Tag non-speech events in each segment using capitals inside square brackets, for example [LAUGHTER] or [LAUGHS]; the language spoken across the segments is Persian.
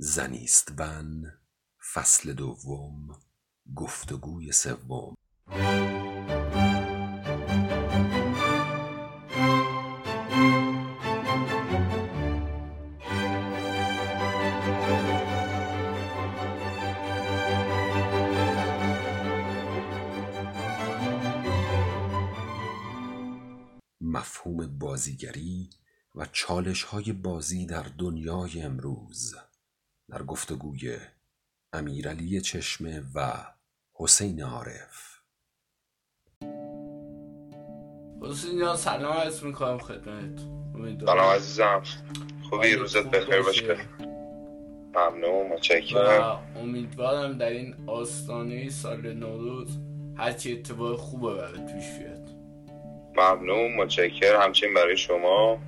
زنیستون فصل دوم گفتگوی سوم. مفهوم بازیگری و چالش های بازی در دنیای امروز. در گفتگوی امیرعلی چشمه و حسین عارف. حسین جان سلام عرض می‌کنم خدمت. سلام عزیزم. خوبی؟ روزت بخیر باشه. ممنون متشکرم. و امیدوارم در این آستانه سال نوروز هرچی اتفاق خوبه برای توش بیاد. ممنون متشکر همچنین برای شما.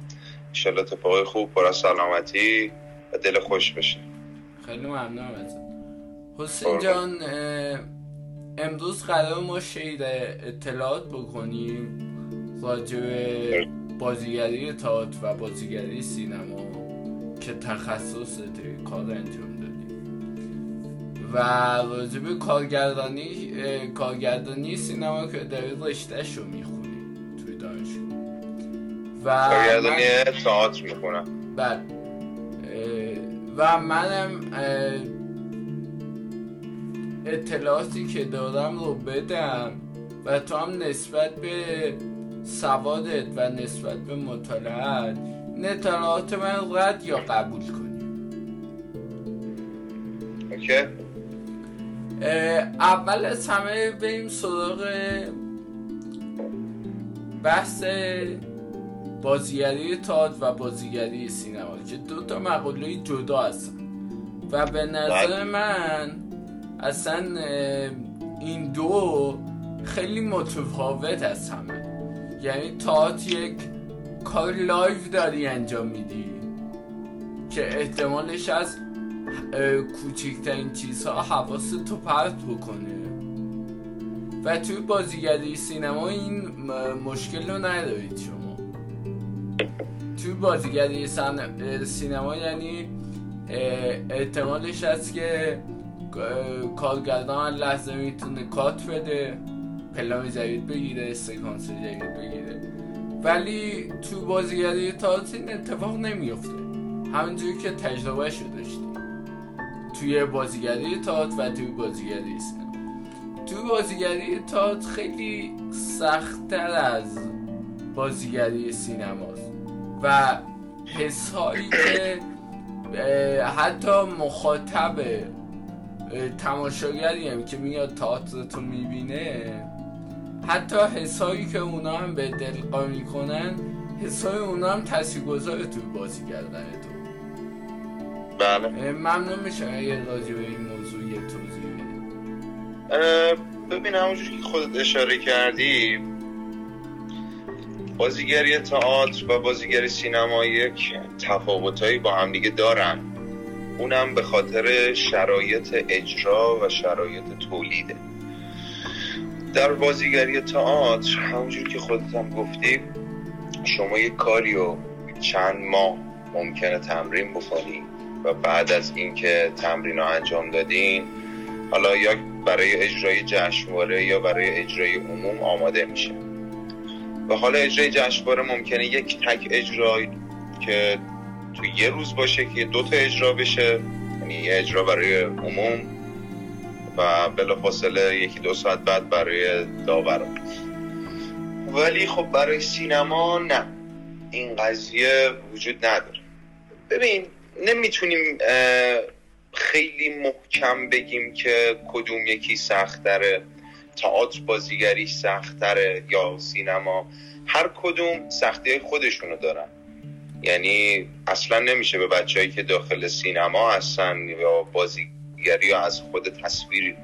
انشالله اتفاقای خوب پر از سلامتی و دل خوش بشه خیلی ممنونم ازت. حسین جان امروز قرار ما شیر اطلاعات بکنیم راجع به بازیگری تئاتر و بازیگری سینما که تخصص کار انجام دادی. و راجع به کارگردانی کارگردانی سینما که داری رشتهش رو می‌خونی توی دانشگاه. و کارگردانی تئاتر می‌کنم بله. و منم اطلاعاتی که دارم رو بدم و تو هم نسبت به سوادت و نسبت به مطالعات این اطلاعات من رد یا قبول کنی. Okay. اول از همه بریم سراغ بحث بازیگری تئاتر و بازیگری سینما که دو تا مقوله جدا هستن. و به نظر بله. من اصلا این دو خیلی متفاوت از همه. یعنی تئاتر یک کار live داری انجام میدی که احتمالش از کوچکترین چیزها حواست تو پرت بکنه. و توی بازیگری سینما این مشکل رو ندارید شما. توی بازیگری سینما یعنی احتمالش هست که کارگردان لحظه می‌تونه کات بده پلان جدید بگیره سکانس جدید بگیره. ولی تو بازیگری تئاتر این اتفاق نمیفته همونجوری که تجربه شو داشتی. توی بازیگری تئاتر و توی بازیگری سینما توی بازیگری تئاتر خیلی سختتر از بازیگری سینماست. و حس هایی که حتی مخاطب تماشاگری هم که میاد تئاتر تو می‌بینه حتی حسایی که اونا هم به دلقا می‌کنن حسای اونا هم تاثیرگذاره توی بازی کردن تو. بله. ممنون میشم اگه راجع به این موضوع یه توضیح بدی. اه، ببین همونجور که خودت اشاره کردی بازیگری تئاتر و بازیگری سینما یک تفاوتهایی با همدیگه دارن. اونم به خاطر شرایط اجرا و شرایط تولیده. در بازیگری تئاتر همونجور که خودت هم گفتی شما یک کاری رو چند ماه ممکنه تمرین بکنی و بعد از اینکه تمرین رو انجام دادین حالا یا برای اجرای جشنواره یا برای اجرای عموم آماده میشه. و حالا اجرای جشنواره ممکنه یک تک اجرای که تو یه روز باشه که دو تا اجرا بشه. یعنی اجرا برای عموم و بلافاصله یکی دو ساعت بعد برای داوران ولی خب برای سینما نه. این قضیه وجود نداره. ببین نمی‌تونیم خیلی محکم بگیم که کدوم یکی سختره. تئاتر بازیگری سختره یا سینما هر کدوم سختی خودشونو دارن. یعنی اصلا نمیشه به بچههایی که داخل سینما هستن یا بازیگری یا از خود تصویر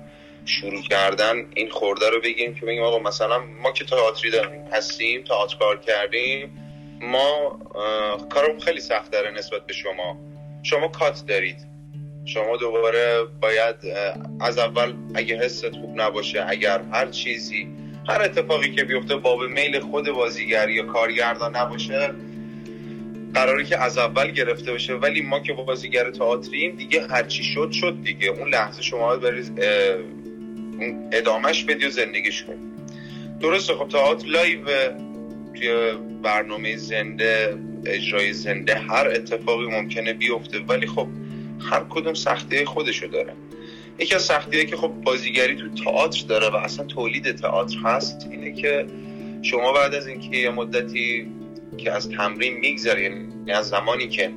شروع کردن این خورده رو بگیم که بگیم آقا مثلا ما که تئاتری داریم هستیم تئاتر کار کردیم ما اه، کارمون خیلی سخت داره نسبت به شما. شما کات دارید. شما دوباره باید از اول اگه حست خوب نباشه اگر هر چیزی هر اتفاقی که بیفته باب میل خود بازیگر یا کارگردان نباشه قراره که از اول گرفته بشه. ولی ما که بازیگر تئاتریم دیگه هرچی شد شد دیگه. اون لحظه شما برید ادامهش بدی و زندگیش کنی. درسته خب تئاتر لایو توی برنامه زنده اجرای زنده هر اتفاقی ممکنه بیفته. ولی خب هر کدوم سختی خودشو داره. یکی از سختی که خب بازیگری تو تئاتر داره و اصلا تولید تئاتر هست اینه که شما بعد از اینکه یه مدتی که از تمرین میگذره یعنی از زمانی که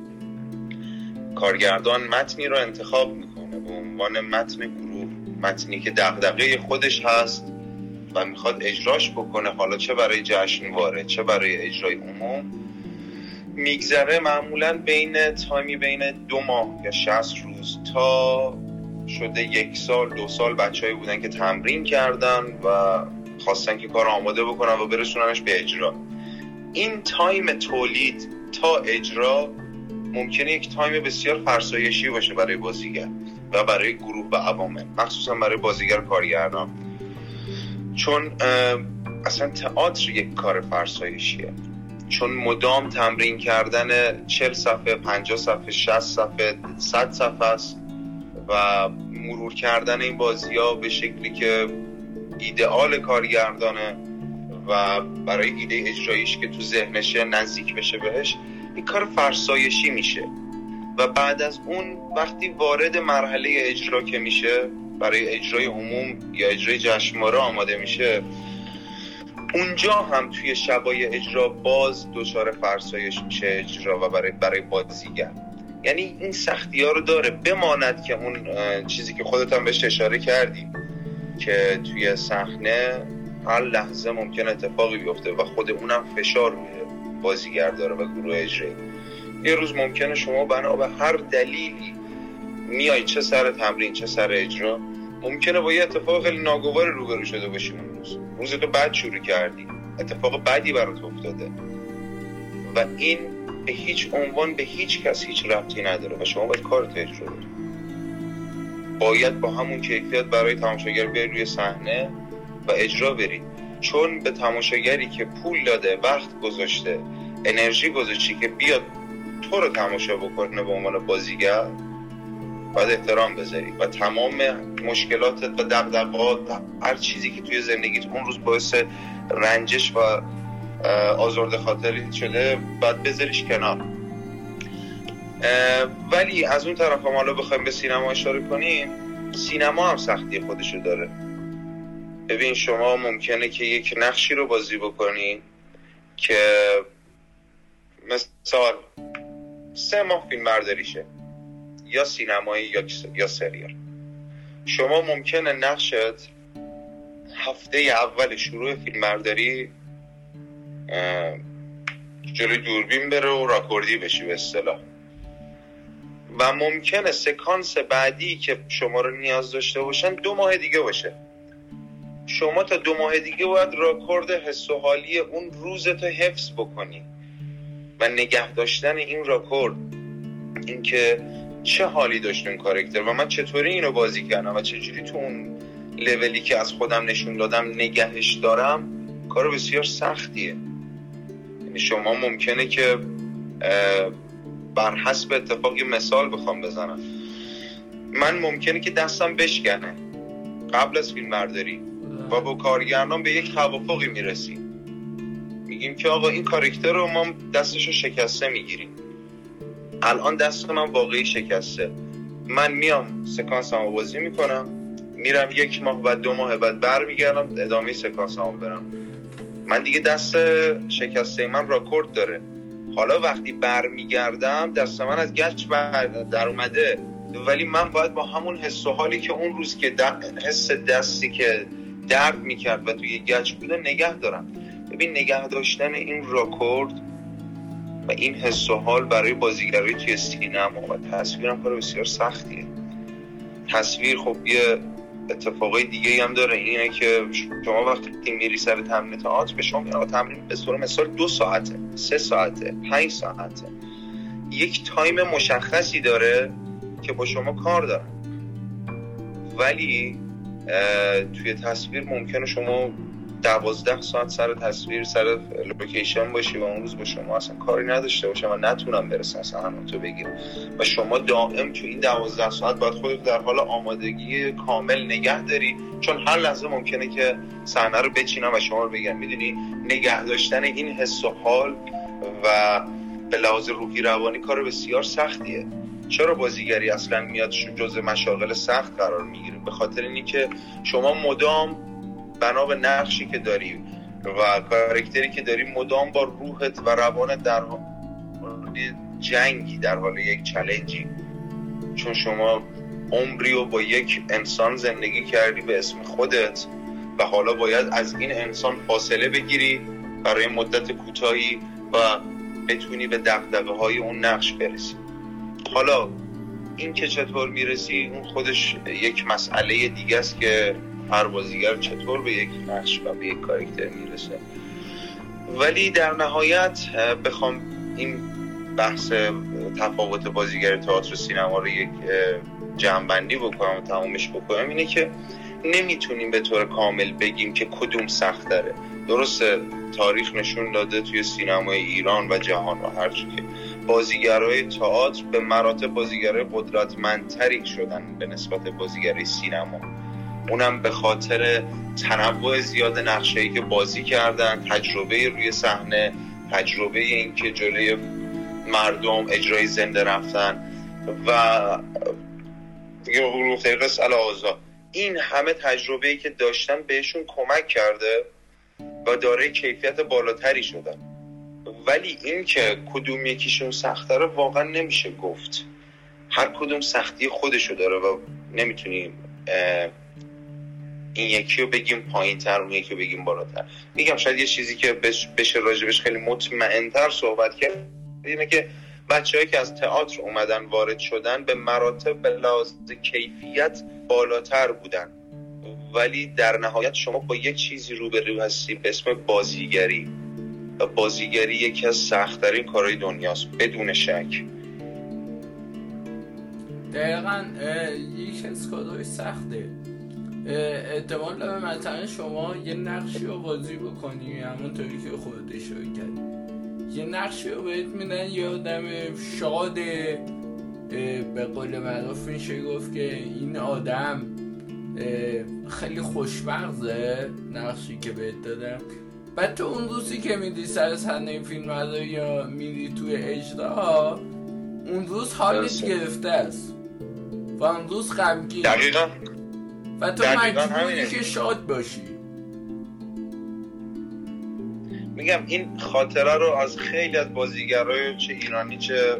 کارگردان متنی رو انتخاب می‌کنه به عنوان متن گروه متنی که دغدغه خودش هست و می‌خواد اجراش بکنه حالا چه برای جشنواره چه برای اجرای عموم میگذره معمولا بین تایمی بین دو ماه یا شست روز تا شده یک سال دو سال بچه بودن که تمرین کردن و خواستن که کار آماده بکنن و برسوننش به اجرا. این time تولید تا اجرا ممکنه یک time بسیار فرسایشی باشه برای بازیگر و برای گروه و عوامل مخصوصا برای بازیگر کارگردان. چون اصلا تئاتر یک کار فرسایشیه. چون مدام تمرین کردن 40 صفحه 50 صفحه 60 صفحه 100 صفحه است و مرور کردن این بازی ها به شکلی که ایدئال کارگردانه و برای ایده اجراییش که تو ذهنشه نزدیک بشه بهش این کار فرسایشی میشه. و بعد از اون وقتی وارد مرحله اجرا که میشه برای اجرای عموم یا اجرای جشنواره آماده میشه اونجا هم توی شبای اجرا باز دچار فرسایش میشه اجرا و برای برای بازیگر. یعنی این سختی ها رو داره. بماند که اون چیزی که خودت هم بهش اشاره کردی که توی صحنه هر لحظه ممکن اتفاقی بیفته و خود اونم فشار روی بازیگر داره و گروه اجرایی یه روز ممکنه شما بنا به هر دلیلی میای چه سر تمرین چه سر اجرا ممکنه با یه اتفاق خیلی ناگوار روبرو شده باشی اون روز. روز تو بعد شروع کردی. اتفاق بدی برات افتاده. و این به هیچ عنوان به هیچ کس هیچ ربطی نداره و شما باید کارت اجرا کنید باید با همون کیفیت برای تماشاگر بیاید روی صحنه و اجرا برید چون به تماشاگری که پول داده وقت گذاشته انرژی گذاشتی که بیاد تو رو تماشا بکنه به عنوان بازیگر باید احترام بذاری و تمام مشکلاتت و دقدقات هر چیزی که توی زندگیت اون روز باعث رنجش و آزرده خاطری شده باید بذاریش کنار. ولی از اون طرف هم حالا بخوایم به سینما اشاره کنیم سینما هم سختی خودشو داره. ببین شما ممکنه که یک نقشی رو بازی بکنی که مثال سه ماه فیلم برداریشه. یا سینمایی یا, یا سریال. شما ممکنه نقشت هفته اول شروع فیلم برداری جلوی دوربین بره و راکوردی بشی به اصطلاح. و ممکنه سکانس بعدی که شما رو نیاز داشته باشن دو ماه دیگه باشه. شما تا دو ماه دیگه باید راکورد حس و حالی اون روزتو حفظ بکنی. و نگه داشتن این راکورد اینکه چه حالی داشت اون کارکتر و من چطوری اینو بازی کردم و چجوری تو اون لولی که از خودم نشون دادم نگهش دارم کار بسیار سختیه. یعنی شما ممکنه که بر حسب اتفاقی مثال بخوام بزنم. من ممکنه که دستم بشکنه. قبل از فیلم برداری. و با کارگردان به یک توافقی می‌رسیم. میگیم که آقا این کارکتر رو ما دستش رو شکسته می‌گیریم. الان دست من واقعی شکسته. من میام سکانس هم بازی می‌کنم میرم یک ماه بعد دو ماه بعد برمیگردم ادامه سکانس هم برم. من دیگه دست شکسته من راکورد داره. حالا وقتی برمیگردم دست من از گچ در اومده. ولی من باید با همون حس و حالی که اون روز که حس دستی که درد می‌کرد و توی گچ بوده نگه دارم. ببین نگه داشتن این راکورد و این حس و حال برای بازیگرای توی سینما و تصویر هم کار بسیار سختیه. تصویر خب یه اتفاقای دیگه هم داره اینه که شما وقتی میری سر تمرین تئاتر به شما میگن تمرین به طور مثال دو ساعته سه ساعته پنج ساعته. یک تایم مشخصی داره که با شما کار داره. ولی توی تصویر ممکنه شما دوازده ساعت سر تصویر سر لوکیشن باشی و اون روز با شما اصلا کاری نداشته باشم و نتونم برسم اصلا همون تو بگیرم و شما دائم تو این دوازده ساعت باید خودت در حال آمادگی کامل نگه داری چون هر لحظه ممکنه که صحنه رو بچینم و شما رو بگم. می‌دونی؟ نگه داشتن این حس و حال و به لحاظ روحی روانی کار بسیار سختیه. چرا بازیگری اصلا میاد جز مشاغل سخت قرار می‌گیره؟ به خاطر اینکه شما مدام بنا به نقشی که داری و کارکتری که داری مدام با روحت و روانت در حال جنگی در حال یک چلنجی. چون شما عمری و با یک انسان زندگی کردی به اسم خودت و حالا باید از این انسان فاصله بگیری برای مدت کوتاهی و بتونی به دقدقه های اون نقش برسی. حالا این که چطور می‌رسی اون خودش یک مسئله دیگه است که هر بازیگر چطور به یک نقش و به یک کارکتر می‌رسه. ولی در نهایت بخوام این بحث تفاوت بازیگر تئاتر و سینما رو یک جمعبندی بکنم و تمامش بکنم اینه که نمی‌تونیم به طور کامل بگیم که کدوم سخت داره درسته تاریخ نشون داده توی سینمای ایران و جهان و هر که. بازیگرای تئاتر به مراتب بازیگرای قدرتمندتری شدن به نسبت بازیگرای سینما. اونم به خاطر تنوع زیاد نقشه‌ای که بازی کردن تجربه روی صحنه تجربه اینکه جلوی مردم اجرای زنده رفتن و دیگه قص این همه تجربه ای که داشتن بهشون کمک کرده و داره کیفیت بالاتری شدن ولی اینکه کدوم یکیشون سخته رو واقعا نمیشه گفت. هر کدوم سختی خودشو داره و نمی‌تونیم این یکی رو بگیم پایین تر اون یکی رو بگیم بالاتر. میگم شاید یه چیزی که بشه راجبش خیلی مطمئنتر صحبت کرد اینه که بچههایی که از تئاتر اومدن وارد شدن به مراتب به لحاظ کیفیت بالاتر بودن. ولی در نهایت شما با یک چیزی روبرو هستی به اسم بازیگری. و بازیگری یکی از سختترین کارهای دنیاست بدون شک. دقیقا یکی از کارهای سخته. احتمال داره مثلا شما یه نقشی رو بازی بکنی همونطوری که خودت اشاره کردی. یه نقشی رو بهت میدن یه آدم شاد به قول معروف میشه گفت که این آدم خیلی خوشمغزه نقشی که بهت دادم. بعد تو اون روزی که میدی سر صحنه فیلم یا میدی توی اجرا اون روز حالت گرفته است. و اون روز غمگین. دقیقا. و تو مجبوری که شاد باشی. میگم این خاطره رو از خیلی از بازیگرای چه ایرانی چه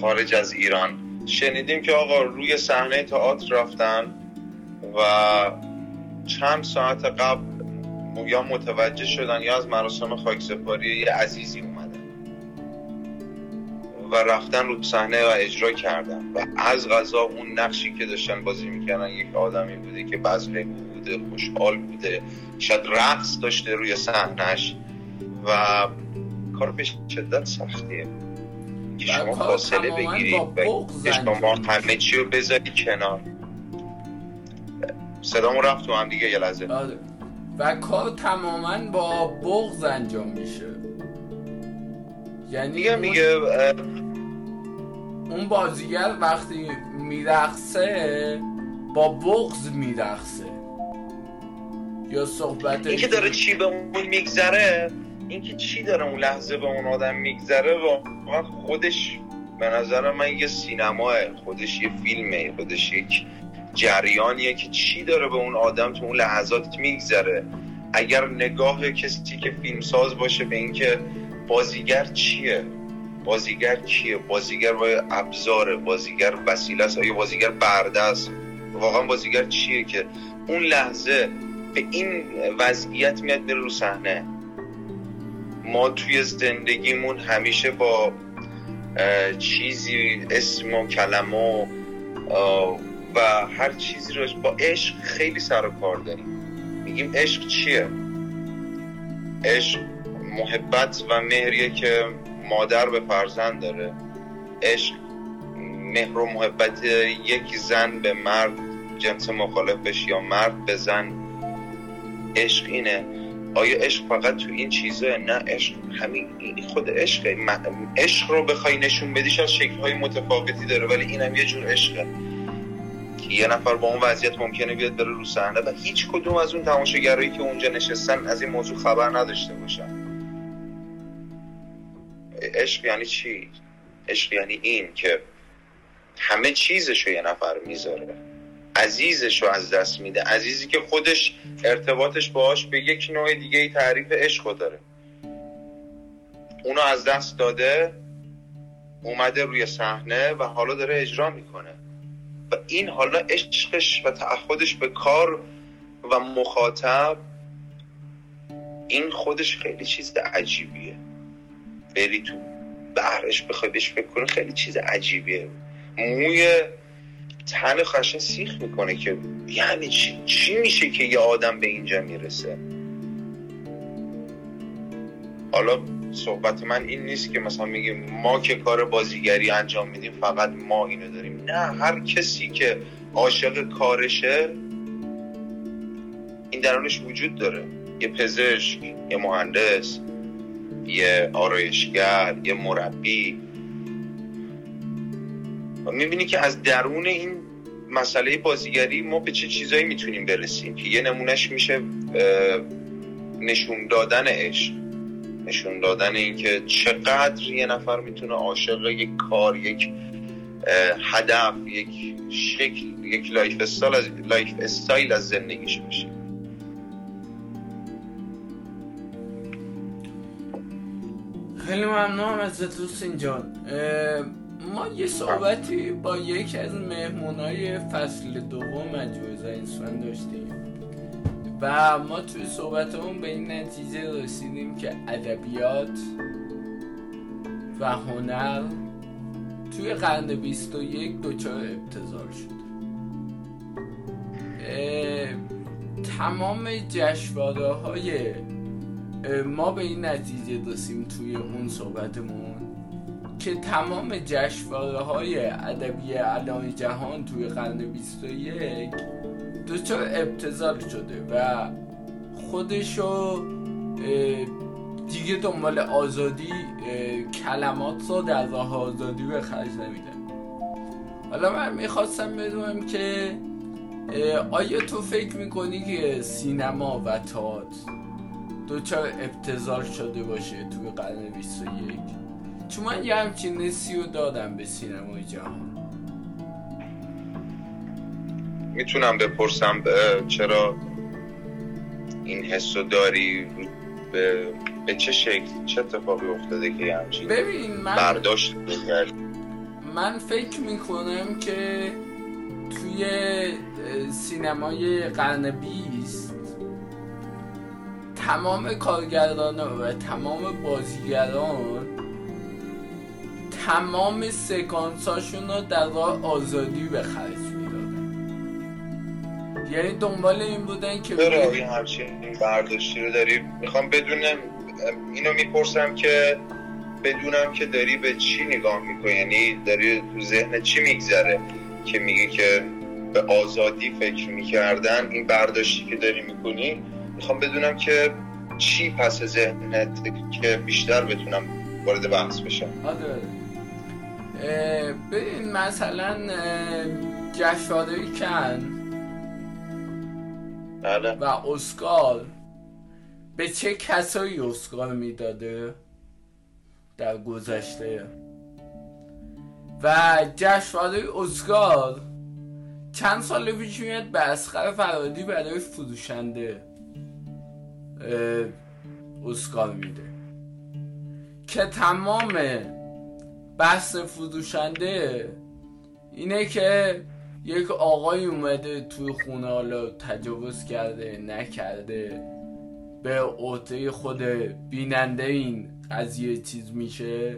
خارج از ایران شنیدیم که آقا روی صحنه تئاتر رفتن و چند ساعت قبل یا متوجه شدن یا از مراسم خاکسپاری یه عزیزی و رفتن رو صحنه و اجرا کردن و از غذا اون نقشی که داشتن بازی می‌کردن یک آدمی بوده که بزله بوده خوشحال بوده شاید رقص داشته روی صحنهش و کار به شدت سختیه. که شما فاصله بگیری و شما همه چی رو بذاری کنار. صدامو رفت تو هم دیگه یه لحظه. آره. و کار تماما با بغز انجام میشه. یعنی میگه میگه اون بازیگر وقتی میرقصه با بغز میرقصه. یا صحبت این که داره چی به اون میگذره این که چی داره اون لحظه به اون آدم میگذره واقعا خودش به نظر من یه سینماه خودش یه فیلمه خودش یک جریانیه که چی داره به اون آدم تو اون لحظات میگذره. اگر نگاه کسی که فیلمساز باشه به اینکه بازیگر چیه؟ بازیگر کیه بازیگر با ابزار بازیگر وسیله است آیا بازیگر برده است؟ واقعا بازیگر چیه که اون لحظه به این وضعیت میاد میره رو صحنه؟ ما توی زندگیمون همیشه با چیزی اسم و کلمه و هر چیزی رو با عشق خیلی سر و کار داریم. میگیم عشق چیه؟ عشق محبت و مهریه که مادر به فرزند داره. عشق مهر و محبت یک زن به مرد جنس مخالفش یا مرد به زن. عشق اینه. آیا عشق فقط تو این چیزه؟ نه عشق همین خود عشقه. عشق رو بخوای نشون بدیش از شکلهای متفاوتی داره ولی اینم یه جور عشقه. که یه نفر با اون وضعیت ممکنه بیاد بره رو صحنه و هیچ کدوم از اون تماشاگرایی که اونجا نشستن از این موضوع خبر نداشته باشن. عشق یعنی چی؟ عشق یعنی این که همه چیزشو یه نفر می‌ذاره. عزیزش رو از دست میده. عزیزی که خودش ارتباطش باهاش به یک نوع دیگه ای تعریف عشق داره. اونو از دست داده اومده روی صحنه و حالا داره اجرا می‌کنه. و این حالا عشقش و تعهدش به کار و مخاطب این خودش خیلی چیز عجیبیه. بری تو بهرش بخوای بهش فکر خیلی چیز عجیبیه. موی تن خشن سیخ می‌کنه که یعنی چی, چی میشه که یه آدم به اینجا می‌رسه؟ حالا صحبت من این نیست که مثلا میگیم ما که کار بازیگری انجام میدیم فقط ما اینو داریم. نه هر کسی که عاشق کارشه این درونش وجود داره. یه پزشک یه مهندس یه آرایشگر یه مربی. و می‌بینی که از درون این مسئله بازیگری ما به چه چیزایی می‌تونیم برسیم که یه نمونهش میشه نشون دادن عشق نشون دادن اینکه چقدر یه نفر می‌تونه عاشق یک کار یک هدف یک شکل یک lifestyle از lifestyle از زندگیش بشه خیلی ممنونم از دوست جان ما یه صحبتی با یکی از مهمونای فصل دوم مجموعه زنیستون داشتیم. و ما توی صحبتمون به این نتیجه رسیدیم که ادبیات و هنر توی قرن 21 دچار ابتزال شد. تمام جشواره های ما به این نتیجه رسیم توی اون صحبتمون که تمام جشواره های ادبی علام جهان توی قرن 21 دچار ابتزال شده و خودشو دیگه دنبال آزادی کلمات رو در راه آزادی به خرج نمیده. حالا من می‌خواستم بدونم که آیا تو فکر می‌کنی که سینما و تئاتر دوچار ابتزال شده باشه توی قرن 21 چون من یه همچین نسی رو دادم به سینمای جهان. می‌تونم بپرسم چرا این حس داری به, به چه شکل چه اتفاقی افتاده که همچین ببین من برداشت من فکر می‌کنم که توی سینمای قرن بیست تمام کارگردان و تمام بازیگران تمام سکانساشون رو در راه آزادی به خرج می‌دادن. یعنی دنبال این بودن که چرا این همچین برداشتی رو داری؟ می‌خوام بدونم اینو می‌پرسم که بدونم که داری به چی نگاه می‌کنی؟ یعنی داری تو ذهن چی میگذره که میگه که به آزادی فکر می‌کردن؟ این برداشتی که داری می‌کنی می‌خوام بدونم که چی پس ذهنت که بیشتر بتونم وارد بحث بشم. آره. ببین مثلا جشنواره کن. بله. و اسکار. به چه کسایی اسکار می‌داده؟ در گذشته. و جشنواره اسکار چند سال پیش میاد به اسخر فرادی برای فروشنده. اسکار میده. که تمام بحث فروشنده اینه که یک آقای اومده توی خونه حالا تجاوز کرده نکرده به عهده خود بیننده این قضیه چیز میشه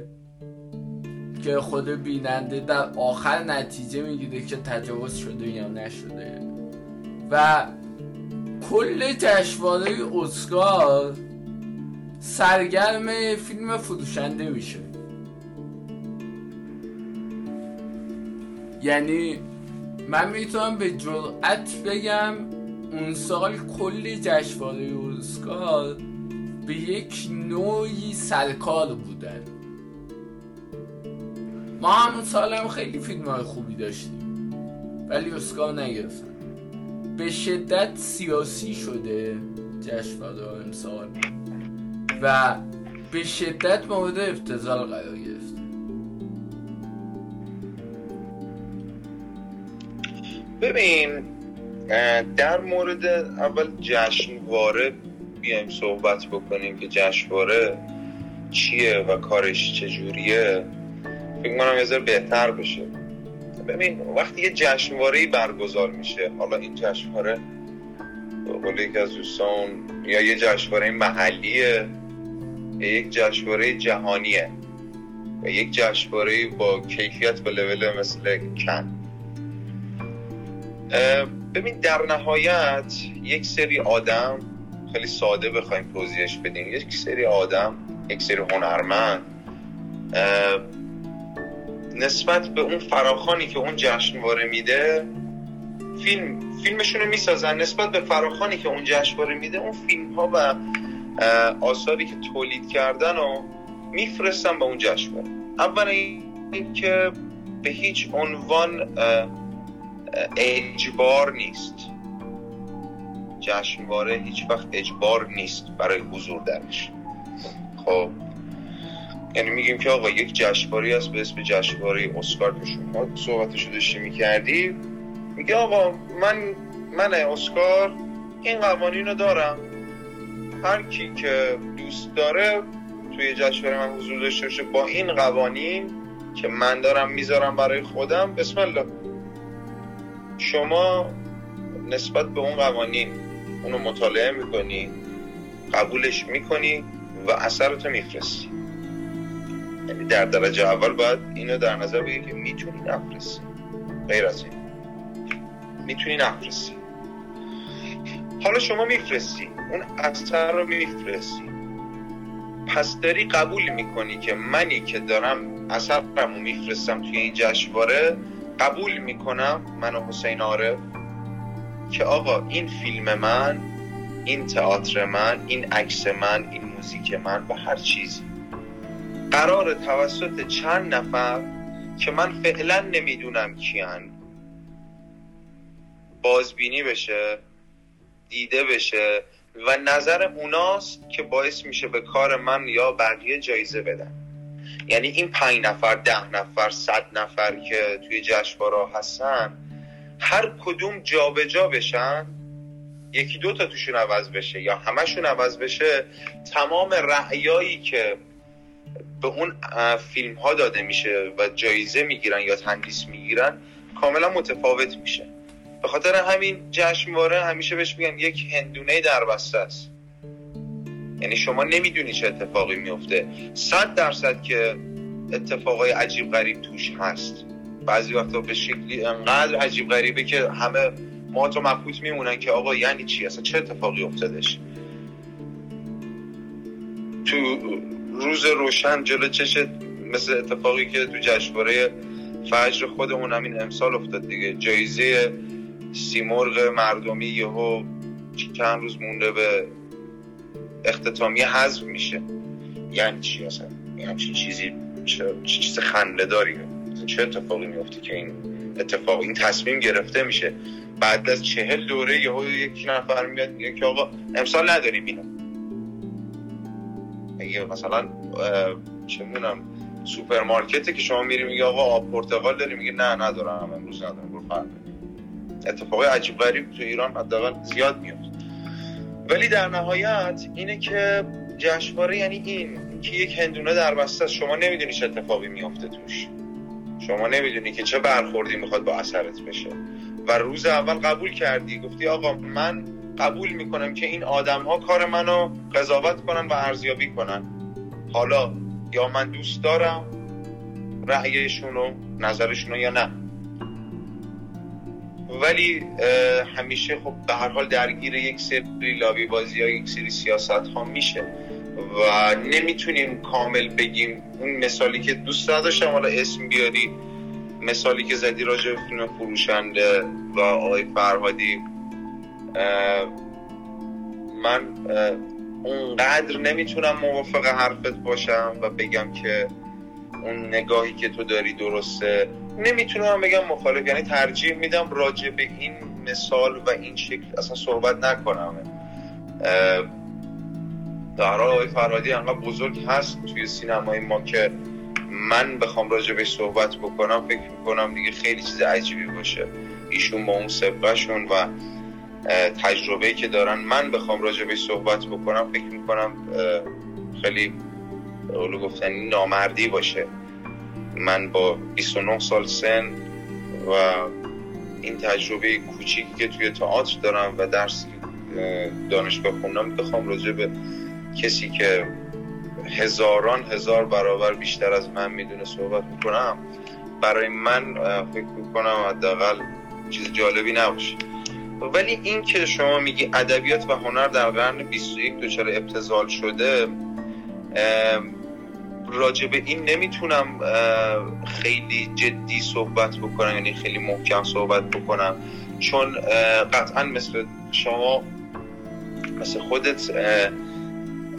که خود بیننده در آخر نتیجه می‌گیره که تجاوز شده یا نشده. و کل جشنواره اسکار سرگرم فیلم فروشنده میشه. یعنی من می‌تونم به جرأت بگم اون سال کلی جشنواره اسکار به یک نوعی سرکار بودن. ما همون سال هم خیلی فیلم های خوبی داشتیم ولی اسکار نگرفتن. به شدت سیاسی شده جشنواره امسال. و به شدت مورد افتضال قرار گرفت. ببین در مورد اول جشنواره بیایم صحبت بکنیم که جشنواره چیه و کارش چجوریه. فکر کنم یه بهتر بشه. ببین وقتی یه جشنواره برگزار میشه حالا این جشنواره به یکی از دوستان یا یه جشنواره محلیه یا یک جشنواره جهانیه و یک جشنواره با کیفیت و لول مثل کن. ببین در نهایت یک سری آدم خیلی ساده بخوایم توضیحش بدیم یک سری آدم یک سری هنرمند نسبت به اون فراخانی که اون جشنواره میده فیلم فیلمشون رو می‌سازن. نسبت به فراخانی که اون جشنواره میده اون فیلم ها و آثاری که تولید کردن و میفرستن به اون جشنواره. اولا این که به هیچ عنوان اجبار نیست. جشنواره هیچ وقت اجبار نیست برای حضور درش. خب یعنی میگیم که آقا یک جشنواره است به اسم جشنواره اسکار که شما صحبتشو داشتی می‌کردی. میگه آقا من من اسکار این قوانین رو دارم. هر کی که دوست داره توی جشنواره من حضور داشته باشه با این قوانین که من دارم می‌ذارم برای خودم بسم الله. شما نسبت به اون قوانین اونو مطالعه می‌کنی قبولش می‌کنی و اثرتو میفرستی. یعنی در درجه اول باید اینو در نظر بگیری که می‌تونی نفرستی غیر از این. می‌تونی نفرستی حالا شما میفرستی. اون اثر رو میفرستی. پس داری قبول می‌کنی که منی که دارم اثرم رو میفرستم توی این جشنواره قبول می‌کنم من و حسین عارف که آقا این فیلم من این تئاتر من این عکس من این موزیک من و هر چیزی. قرار توسط چند نفر که من فعلا نمی‌دونم کیان بازبینی بشه دیده بشه و نظر اوناست که باعث میشه به کار من یا بقیه جایزه بدن. یعنی این پنج نفر ده نفر صد نفر که توی جشنواره هستن هر کدوم جابجا جا بشن یکی دو تا توشون عوض بشه یا همشون عوض بشه تمام رعیایی که به اون فیلم ها داده میشه و جایزه می‌گیرن یا تندیس می‌گیرن کاملا متفاوت میشه. به خاطر همین جشنواره همیشه بهش میگن یک هندونه در بسته است. یعنی شما نمی‌دونی چه اتفاقی میفته صد درصد که اتفاقای عجیب غریب توش هست. بعضی وقتا به شکلی انقدر عجیب غریبه که همه ما تو مبهوت میمونن که آقا یعنی چی؟ اصلا چه اتفاقی افتادش؟ تو روز روشن جلو چش مثل اتفاقی که تو جشنواره فجر خودمون همین امسال افتاد دیگه. جایزه سیمرغ مردمی یهو چند روز مونده به اختتامی حذف میشه. یعنی چی اصلا؟ همچین چیزی چه چیز خنده داری چه اتفاقی میفته که این اتفاق این تصمیم گرفته میشه؟ بعد از چهل دوره یهو یک نفر میاد میگه که آقا امسال نداریم اینو. اگه مثلا چه می‌دونم سوپرمارکته که شما میری میگه آقا آب پرتقال داری؟ میگه نه ندارم امروز ندارم برو فرق اتفاق عجیب غریب تو ایران حداقل زیاد میاد. ولی در نهایت اینه که جشنواره یعنی این که یک هندونه در بسته شما نمی‌دونی چه اتفاقی میافته توش. شما نمی‌دونی که چه برخوردی می‌خواد با اثرت بشه. و روز اول قبول کردی گفتی آقا من قبول می‌کنم که این آدم ها کار منو قضاوت کنن و ارزیابی کنن. حالا یا من دوست دارم رأیشونو نظرشونو یا نه. ولی همیشه خب به هر حال درگیر یک سری لابی بازی یا یک سری سیاست ها میشه و نمی‌تونیم کامل بگیم اون مثالی که دوست نداشتم. حالا اسم بیاری مثالی که زدی راجع فروشنده و آقای فرهادی. من اونقدر نمی‌تونم موافق حرفت باشم و بگم که اون نگاهی که تو داری درسته. نمی‌تونم بگم مخالف یعنی ترجیح میدم راجع به این مثال و این شکل اصلا صحبت نکنم. در آقای فرادی انقدر بزرگ هست توی سینمای ما که من بخوام راجع به صحبت بکنم فکر می‌کنم دیگه خیلی چیز عجیبی باشه. ایشون با اون سبقشون و تجربه که دارن. من بخوام راجع به صحبت بکنم فکر می‌کنم خیلی اولو گفتنی نامردی باشه. من با 29 سال سن و این تجربه کوچیکی که توی تئاتر دارم و درس دانشگاه خوندم بخوام راجع به کسی که هزاران هزار برابر بیشتر از من می‌دونه صحبت می‌کنم برای من فکر می‌کنم حداقل چیز جالبی نباشه. ولی این که شما میگی ادبیات و هنر در قرن 21 دچار ابتزال شده راجع به این نمی‌تونم خیلی جدی صحبت بکنم یعنی خیلی محکم صحبت بکنم. چون قطعا مثل شما مثل خودت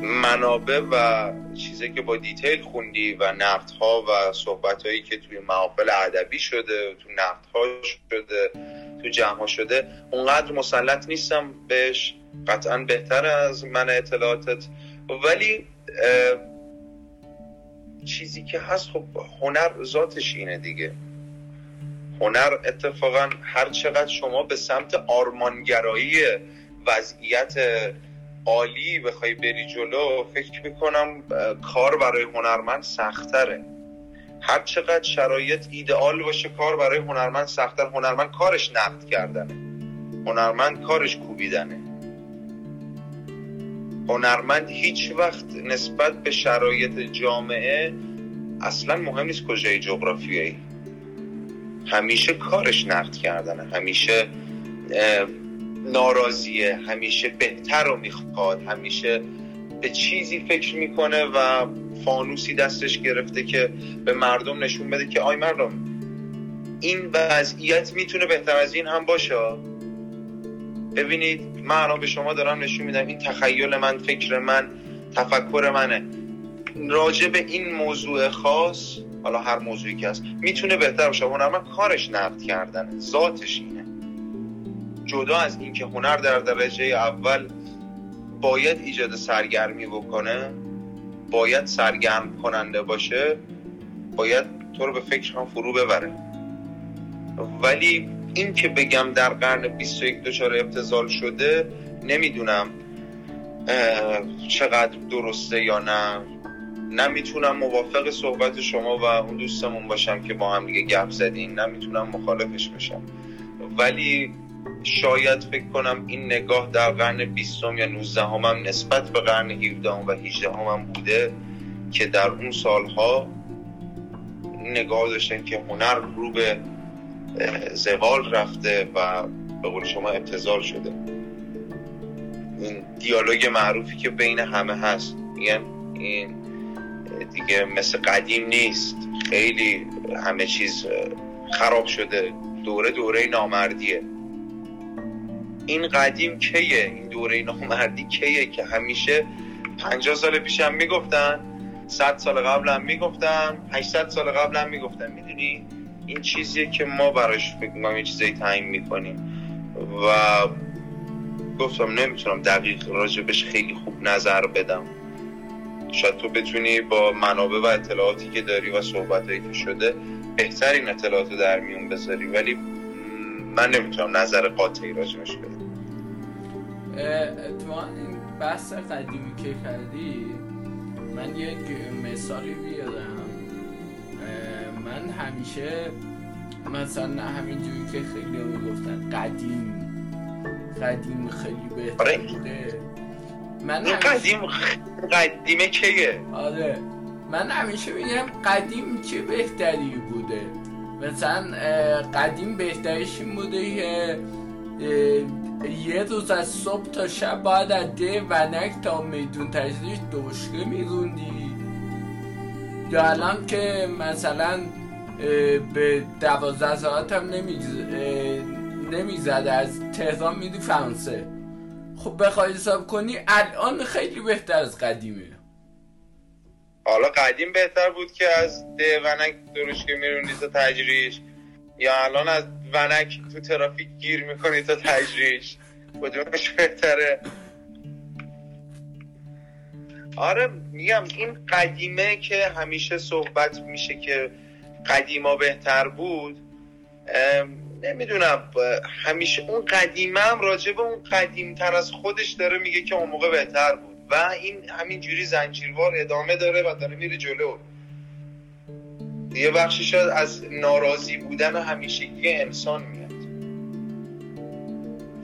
منابع و چیزی که با دیتیل خوندی و نقد ها و صحبت هایی که توی محافل ادبی شده تو نقد ها شده. تو جمع شده. اونقدر مسلط نیستم بهش. قطعا بهتر از من اطلاعاتت. ولی چیزی که هست خب هنر ذاتش اینه دیگه. هنر اتفاقا هر چقدر شما به سمت آرمانگرایی وضعیت عالی بخوای بری جلو فکر می‌کنم کار برای هنرمند سختره هر چقدر شرایط ایدئال باشه کار برای هنرمند سختتر. هنرمند کارش نقد کردنه. هنرمند کارش کوبیدنه. هنرمند هیچ وقت نسبت به شرایط جامعه اصلا مهم نیست کجای جغرافیایی. همیشه کارش نقد کردنه. همیشه ناراضیه. همیشه بهتر رو می‌خواد. همیشه به چیزی فکر می‌کنه و فانوسی دستش گرفته که به مردم نشون بده که آی مردم این وضعیت می‌تونه بهتر از این هم باشه؟ ببینید من الان به شما دارم نشون میدم این تخیل من فکر من تفکر منه. راجع به این موضوع خاص حالا هر موضوعی که هست می‌تونه بهتر باشه. هنرمند کارش نقد کردن ذاتش اینه. جدا از اینکه هنر در درجه اول باید ایجاد سرگرمی بکنه باید سرگرم کننده باشه باید تو رو به فکر هم فرو ببره. ولی این که بگم در قرن 21 دچار ابتزال شده نمی‌دونم چقدر درسته یا نه. نمی‌تونم موافق صحبت شما و اون دوستمون باشم که با هم دیگه گپ زدین نمی‌تونم مخالفش بشم. ولی شاید فکر کنم این نگاه در قرن 20 یا 19 هم, نسبت به قرن 17 و 18 هم, هم بوده که در اون سالها نگاه داشتن که هنر رو به زوال رفته و به قول شما ابتزال شده. این دیالوگ معروفی که بین همه هست. میگن این دیگه مثل قدیم نیست. خیلی همه چیز خراب شده. دوره دوره نامردیه. این قدیم کیه؟ این دوره نامردی کیه که همیشه 50 سال پیش هم می‌گفتن 100 سال قبل هم می‌گفتن 800 سال قبل هم می‌گفتن. می‌دونی؟ این چیزیه که ما براش فکر می‌کنم یه چیزایی تعیین می‌کنیم. و گفتم نمی‌تونم دقیق راجبش خیلی خوب نظر بدم. شاید تو بتونی با منابع و اطلاعاتی که داری و صحبتهایی که شده بهترین اطلاعات در میون بذاری. ولی من نمی‌تونم نظر قاطعی راجبش بدم. تو این بحث قدیمی که کردی من یک مثالی بیارم. من همیشه مثلا همینجوری که خیلی گفتن قدیم. قدیم خیلی بهتر آره. بوده. من همیشه... قدیم قدیمه کیه؟ آره. من همیشه میگم قدیم چه بهتری بوده؟ مثلا قدیم بهتریش این بوده که یه روز از صبح تا شب باید از ده ونک تا میدون تجریش دوشکه میروندی. یا الان که مثلا به دوازده ساعت هم نمی‌زد از تهران میدی فرانسه. خب بخوای حساب کنی الان خیلی بهتر از قدیمه. حالا قدیم بهتر بود که از ده ونک درشکه میرونی تا تجریش. یا الان از ونک تو ترافیک گیر می‌کنی تا تجریش. کدومش بهتره؟ آره میگم این قدیمه که همیشه صحبت میشه که قدیما بهتر بود. نمی‌دونم همیشه اون قدیمه هم راجع به اون قدیمتر از خودش داره میگه که اون موقع بهتر بود. و این همینجوری زنجیروار ادامه داره و داره میره جلو. یه بخشی شاید از ناراضی بودن همیشگی انسان میاد.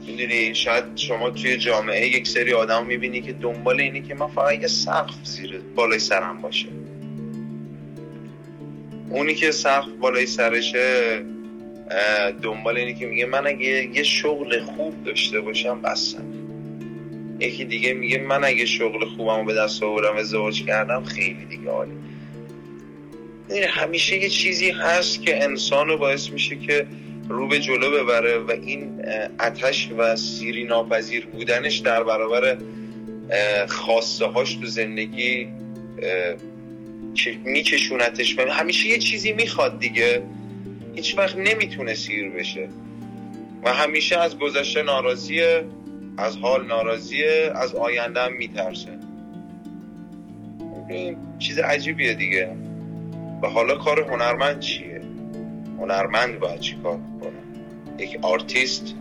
می‌دونی شاید شما توی جامعه یک سری آدم می‌بینی که دنبال اینه که من فقط یه سقف زیر بالای سرم باشه. اونی که سقف بالای سرشه دنبال اینه که میگه من اگه یه شغل خوب داشته باشم بسم یکی دیگه میگه من اگه شغل خوبم به دست آوردم ازدواج کردم خیلی دیگه عالی. همیشه یه چیزی هست که انسان رو باعث میشه که رو به جلو ببره و این اتش و سیری ناپذیر بودنش در برابر خواسته هاش تو زندگی میکشونتش همیشه یه چیزی می‌خواد دیگه. هیچ وقت نمی‌تونه سیر بشه. و همیشه از گذشته ناراضیه از حال ناراضیه از آینده هم میترسه. این چیز عجیبیه دیگه. و حالا کار هنرمند چیه؟ هنرمند باید چی کار کنه؟ یک آرتیست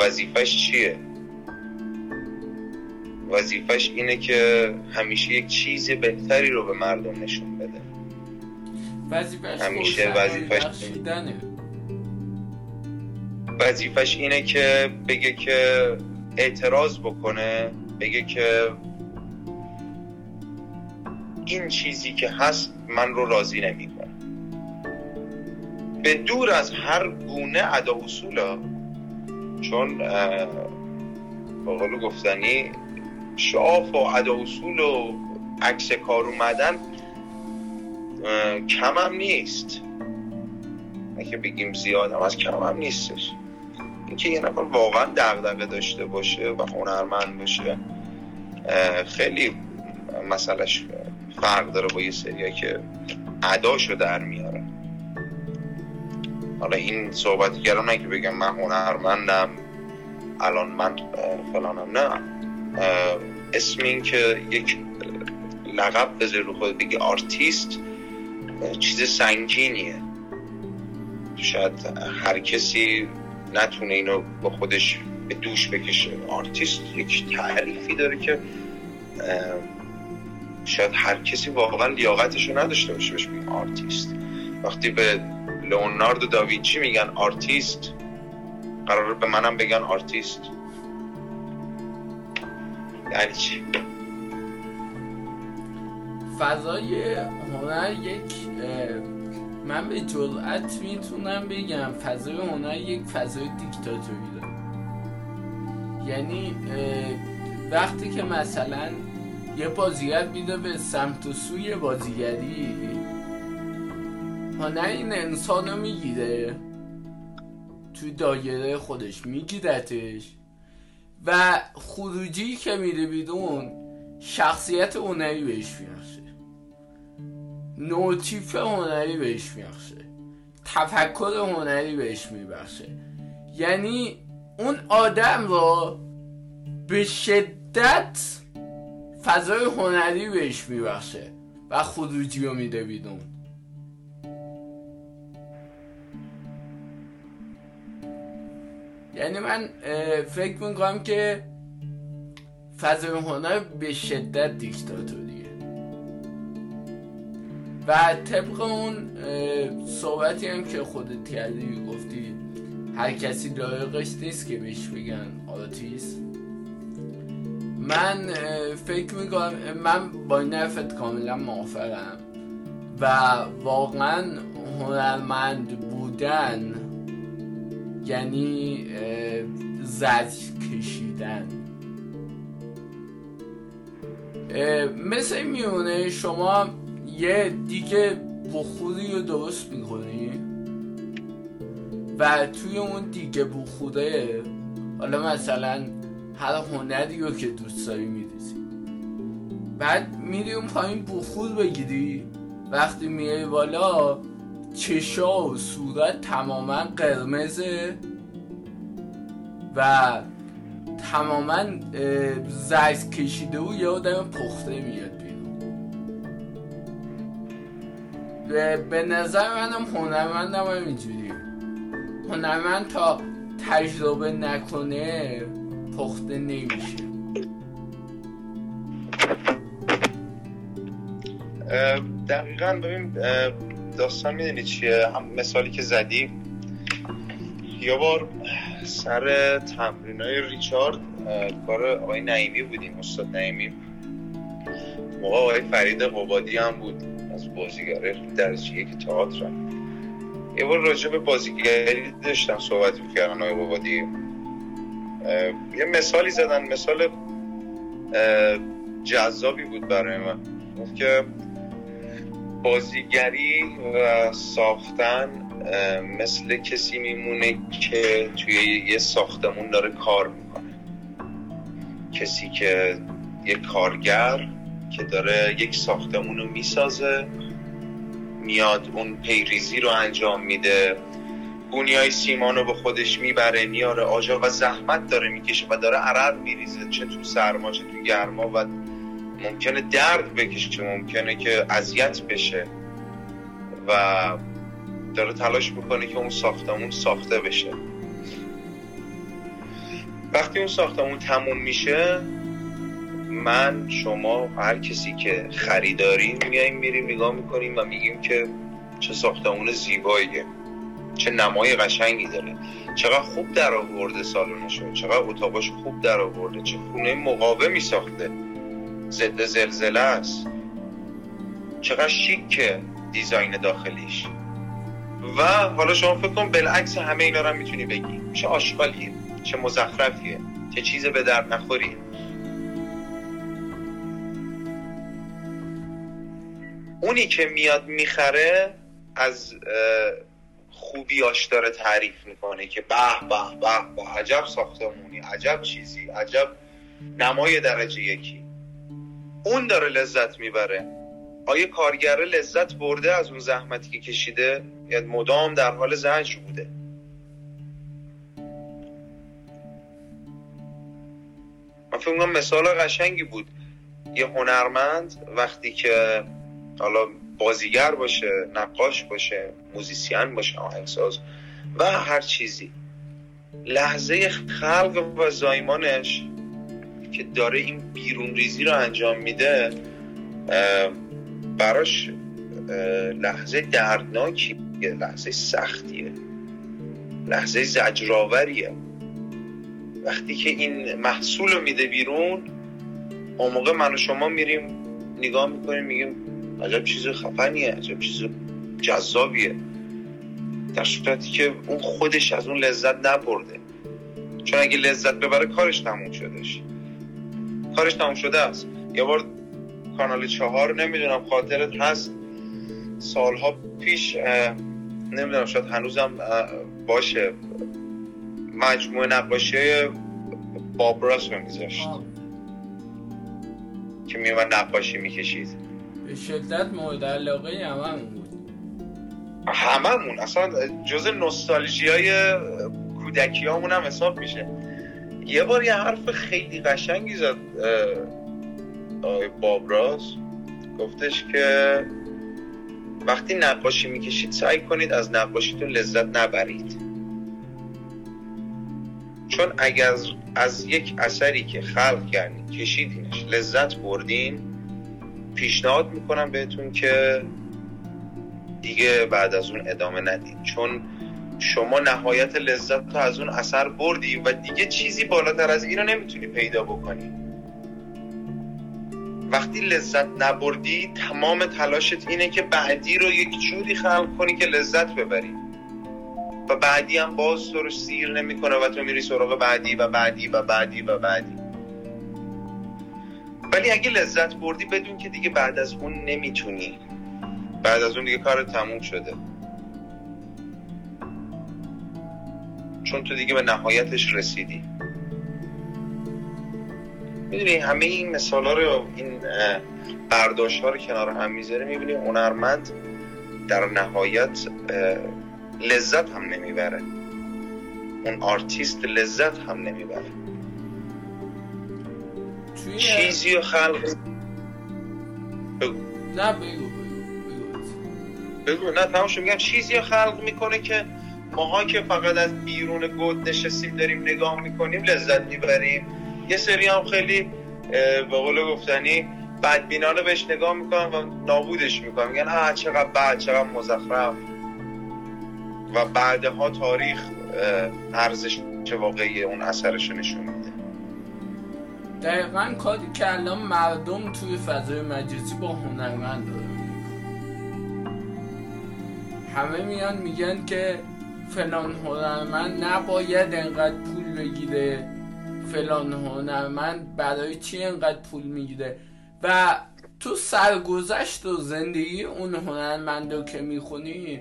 وظیفش چیه؟ وظیفش اینه که همیشه یک چیز بهتری رو به مردم نشون بده. وظیفش همیشه وظیفش وظیفش اینه که بگه که اعتراض بکنه بگه که این چیزی که هست من رو راضی نمی‌کنه. به دور از هر گونه ادا اصولا چون به گفتنی شاف و ادا اصول و عکس کار اومدن کم هم نیست. که بگیم زیاد هم از کم هم نیستش. اینکه یه نفر واقعا دغدغه داشته باشه و هنرمند باشه خیلی مسئلهش فرق داره با یه سریا که اداشو در میاره. حالا این صحبتی کردم نه که بگم من هنرمندم الان من فلانم نه. اسم این که یک لقب بذاری رو خود بگی آرتیست چیز سنگینیه. شاید هر کسی نتونه اینو با خودش به دوش بکشه. آرتیست یک تعریفی داره که شاید هر کسی واقعا لیاقتش رو نداشته باشه بهش بگیم آرتیست. وقتی به لئوناردو داوینچی میگن آرتیست قرار به منم بگن آرتیست. یعنی چی؟ فضای هنر یک من به جرأت می‌تونم بگم فضای هنر یک فضای دیکتاتوری داره. یعنی وقتی که مثلا یه بازیگر میده به سمت و سوی بازیگری. هنر این انسان می‌گیره. توی دایره خودش میگیرتش. و خروجی که میره بیرون شخصیت هنری بهش می‌رسه نوتیف هنری بهش میبخشه. تفکر هنری بهش میبخشه. یعنی اون آدم رو به شدت فضای هنری بهش میبخشه و خروجی رو میده بیدون یعنی من فکر می‌کنم که فضای هنر به شدت دیکتاتوری و طبق اون صحبتی هم که خودت کردی گفتی هر کسی لایقش نیست که بهش بگن آتیست. من فکر می‌کنم من با نفت کاملا موافقم. و واقعا هنرمند بودن یعنی زد کشیدن. مثل میونه شما یه دیگه بخوری رو درست می‌کنی و توی اون دیگه بخوره حالا مثلا هر هنری رو که دوست داری میریزی. بعد میری اون پایین بخور بگیری. وقتی میای بالا چشا و صورت تماما قرمزه و تماما زرد کشیده و یه آدم پخته میاد بیرون. به نظر منم هنرمندم هم اینجوری هنرمند تا تجربه نکنه پخته نمیشه. دقیقا ببین داستان می‌دونی چیه؟ هم مثالی که زدی. یه بار سر تمرین های ریچارد کار آقای نعیمی بودیم استاد نعیمی. موقع آقای فرید قبادی هم بود از بازیگره درجه یک تئاتر. یه بار راجع به بازیگری داشتم صحبت می‌کردن آقای قبادی. یه مثالی زدن مثال جذابی بود برای من. گفت که بازیگری و ساختن مثل کسی میمونه که توی یه ساختمون داره کار می‌کنه. کسی که یه کارگر که داره یک ساختمون رو می‌سازه میاد اون پیریزی رو انجام میده. بونیای سیمان رو به خودش می‌بره میاره آجا و زحمت داره می‌کشه و داره عرق میریزه چه تو سرما چه تو گرما و ممکنه درد بکشه ممکنه که اذیت بشه و داره تلاش می‌کنه که اون ساختمون ساخته بشه. وقتی اون ساختمون تموم میشه من شما هر کسی که خریداریم میایم میریم نگاه می‌کنیم و میگیم که چه ساختمون زیباییه. چه نمای قشنگی داره. چقدر خوب در آورده سالنشو چقدر اتاقاش خوب در آورده چه خونه مقاومی ساخته. ضد زلزله است. چقدر شیکه دیزاین داخلیش. و حالا شما فکر کن بالعکس همه اینا رو می‌تونی بگی. چه آشغالیه چه مزخرفیه. چه چیز به درد نخوریه اونی که میاد می‌خره از خوبیاش داره تعریف می‌کنه که به به به به عجب ساختمونی عجب چیزی عجب نمای درجه یکی. اون داره لذت می‌بره. آیا کارگره لذت برده از اون زحمتی که کشیده؟ یعنی مدام در حال زجر بوده. من فکر مثال قشنگی بود. یه هنرمند وقتی که حالا بازیگر باشه نقاش باشه موزیسین باشه آهنگساز و هر چیزی. لحظه خلق و زایمانش که داره این بیرون ریزی رو انجام میده براش لحظه دردناکیه لحظه سختیه. لحظه زجرآوریه. وقتی که این محصول رو میده بیرون اون موقع من و شما میریم نگاه می‌کنیم میگیم عجب چیز خفنیه عجب چیز جذابیه. در صورتی که اون خودش از اون لذت نبرده. چون اگه لذت ببره کارش تموم شدهش. کارش تموم شده است. یه بار کانال چهار نمی‌دونم خاطرت هست. سالها پیش نمی‌دونم شاید هنوزم باشه. مجموعه نقاشی بابراس رو میذاشت. که میومد نقاشی می‌کشید. شدت مورد علاقه هممون بود. هممون. اصلا جز نوستالژی های کودکی هم حساب میشه. یه بار یه حرف خیلی قشنگی زد آقای بابراس گفتش که وقتی نقاشی می‌کشید سعی کنید از نقاشیتون لذت نبرید. چون اگر از یک اثری که خلق کردید کشیدینش لذت بردین پیشنهاد می‌کنم بهتون که دیگه بعد از اون ادامه ندید چون شما نهایت لذت رو از اون اثر بردی و دیگه چیزی بالاتر از این رو نمی‌تونی پیدا بکنی. وقتی لذت نبردی تمام تلاشت اینه که بعدی رو یک جوری خلق کنی که لذت ببری. و بعدی هم باز تو رو سیر نمی‌کنه و تو میری سراغ بعدی و بعدی و بعدی و بعدی. ولی اگه لذت بردی بدون که دیگه بعد از اون نمی‌تونی. بعد از اون دیگه کار تموم شده. چون تو دیگه به نهایتش رسیدی. می‌دونی همه این مثال ها رو این برداشت ها رو کنار هم می‌ذاره می‌بینی هنرمند در نهایت لذت هم نمی‌بره. اون آرتیست لذت هم نمی‌بره. چیزی رو خلق بگو نه بگو بگو نه تماشا میگم چیزی رو خلق می‌کنه که ماها که فقط از بیرون گود نشستیم داریم نگاه می‌کنیم لذت می‌بریم. یه سری هم خیلی به قول گفتنی بدبینانه بهش نگاه می‌کنن و نابودش می‌کنن. میگن آه چقدر بعد چقدر مزخرف. و بعدها تاریخ ارزش چه واقعی اون اثرش نشون میده. دقیقا کاری که الان مردم توی فضای مجازی با هنرمند دارن. همه میان میگن که فلان هنرمند نباید انقدر پول بگیره. فلان هنرمند برای چی انقدر پول می‌گیره؟ و تو سرگذشت و زندگی اون هنرمند رو که می‌خونی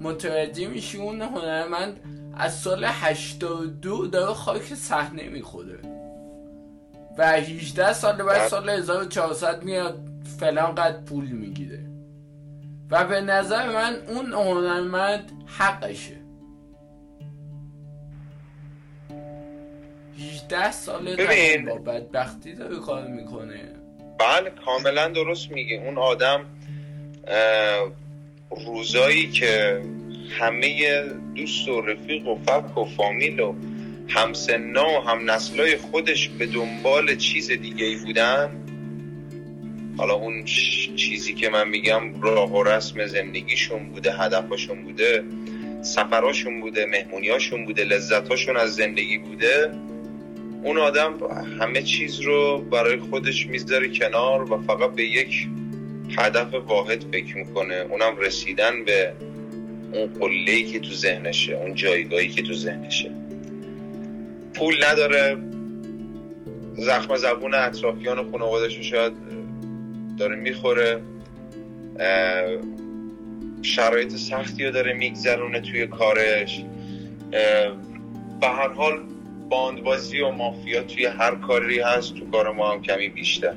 متوجه میشی اون هنرمند از سال 82 داره خاک صحنه می‌خوره. و 18 سال بعد سال 1400 میاد فلان قد پول می‌گیره. و به نظر من اون هنرمند حقشه. 18 ساله ببین. با بدبختی داره کار می‌کنه. بله کاملا درست میگه اون آدم روزایی که همه دوست و رفیق و فک و فامیل و همسنا و هم نسلای خودش به دنبال چیز دیگه ای بودن؟ حالا اون چیزی که من میگم راه و رسم زندگیشون بوده هدفشون بوده سفراشون بوده مهمونیاشون بوده لذتاشون از زندگی بوده اون آدم همه چیز رو برای خودش می‌ذاره کنار و فقط به یک هدف واحد فکر می‌کنه. اونم رسیدن به اون قله که تو ذهنشه اون جایگاهی که تو ذهنشه. پول نداره. زخم زبون اطرافیان و خانوادش شاید داره می‌خوره. شرایط سختی رو داره میگذرونه توی کارش. به هر حال باندبازی و مافیا توی هر کاری هست تو کار ما هم کمی بیشتر.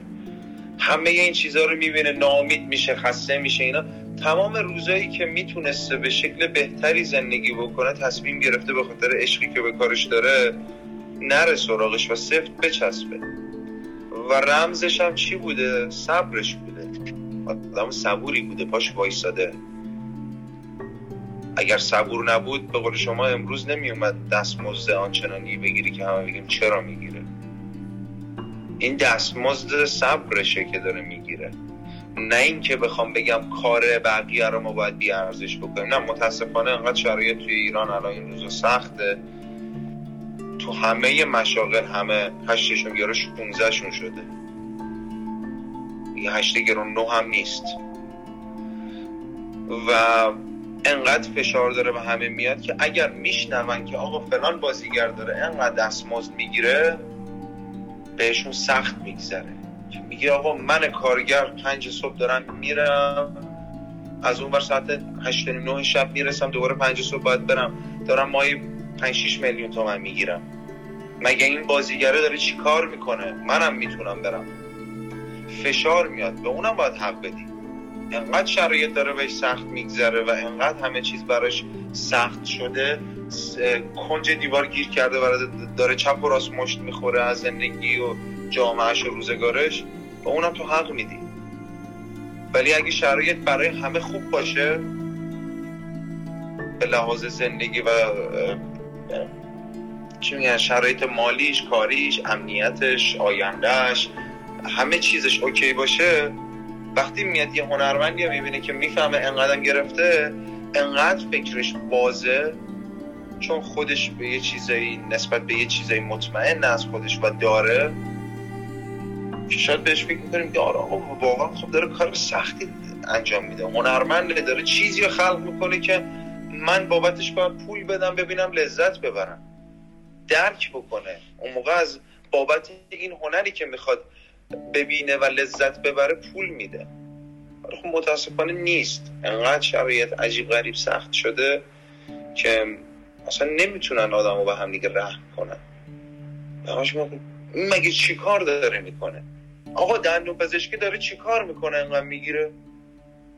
همه این چیزها رو می‌بینه ناامید میشه خسته میشه اینا. تمام روزایی که می‌تونسته به شکل بهتری زندگی بکنه تصمیم گرفته به خاطر عشقی که به کارش داره نره سراغش و سفت بچسبه. و رمزش هم چی بوده؟ صبرش بوده. آدم صبوری بوده پاش وایستاده اگر صبور نبود به قول شما امروز نمی اومد دستمزد آنچنانی بگیری که همه بگیم چرا می‌گیره. این دستمزد صبرشه که داره می‌گیره. نه اینکه بخوام بگم کار بقیه رو ما باید بیارزش بکنیم. نه متاسفانه انقدر شرایط توی ایران الان این روزا سخته. تو همه مشاغل همه هشتشون گرو 16 شون شده. یه هشت گرو نو هم نیست. و انقدر فشار داره به همه میاد که اگر میشنون که آقا فلان بازیگر داره انقدر دستمزد می‌گیره بهشون سخت میگذره. میگه آقا من کارگر پنج صبح دارم میرم از اون بر ساعت هشت نه شب می‌رسم دوباره پنج صبح باید برم. دارم مایی پنج شیش میلیون تومن می‌گیرم. مگه این بازیگره داره چی کار می‌کنه؟ منم می‌تونم برم. فشار میاد. به اونم باید حق بدی. انقدر شرایط داره بهش سخت میگذره و انقدر همه چیز براش سخت شده کنج دیوار گیر کرده و داره چپ و راست مشت می‌خوره از زندگی و جامعهش و روزگارش. و اونم تو حق میدی. ولی اگه شرایط برای همه خوب باشه به لحاظ زندگی و چی میگن شرایط مالیش کاریش امنیتش آیندهش همه چیزش اوکی باشه. وقتی میاد یه هنرمندی می‌بینه که می‌فهمه انقدرم گرفته انقدر فکرش بازه چون خودش به یه چیزایی نسبت به یه چیزایی مطمئن از خودش و داره شاید بهش فکر می‌کنیم که آره آقا واقعا خب داره کار سختی انجام میده. هنرمند داره چیزی رو خلق می‌کنه که من بابتش باید پول بدم ببینم لذت ببرم. درک بکنه. اون موقع از بابت این هنری که می‌خواد ببینه و لذت ببره پول میده. خب متاسفانه نیست. انقدر شرایط عجیب غریب سخت شده که اصلا نمی‌تونن آدم رو به هم دیگه رحم کنن. مگه چی کار داره می‌کنه؟ آقا دندون پزشکی داره چی کار می‌کنه انقدر می‌گیره؟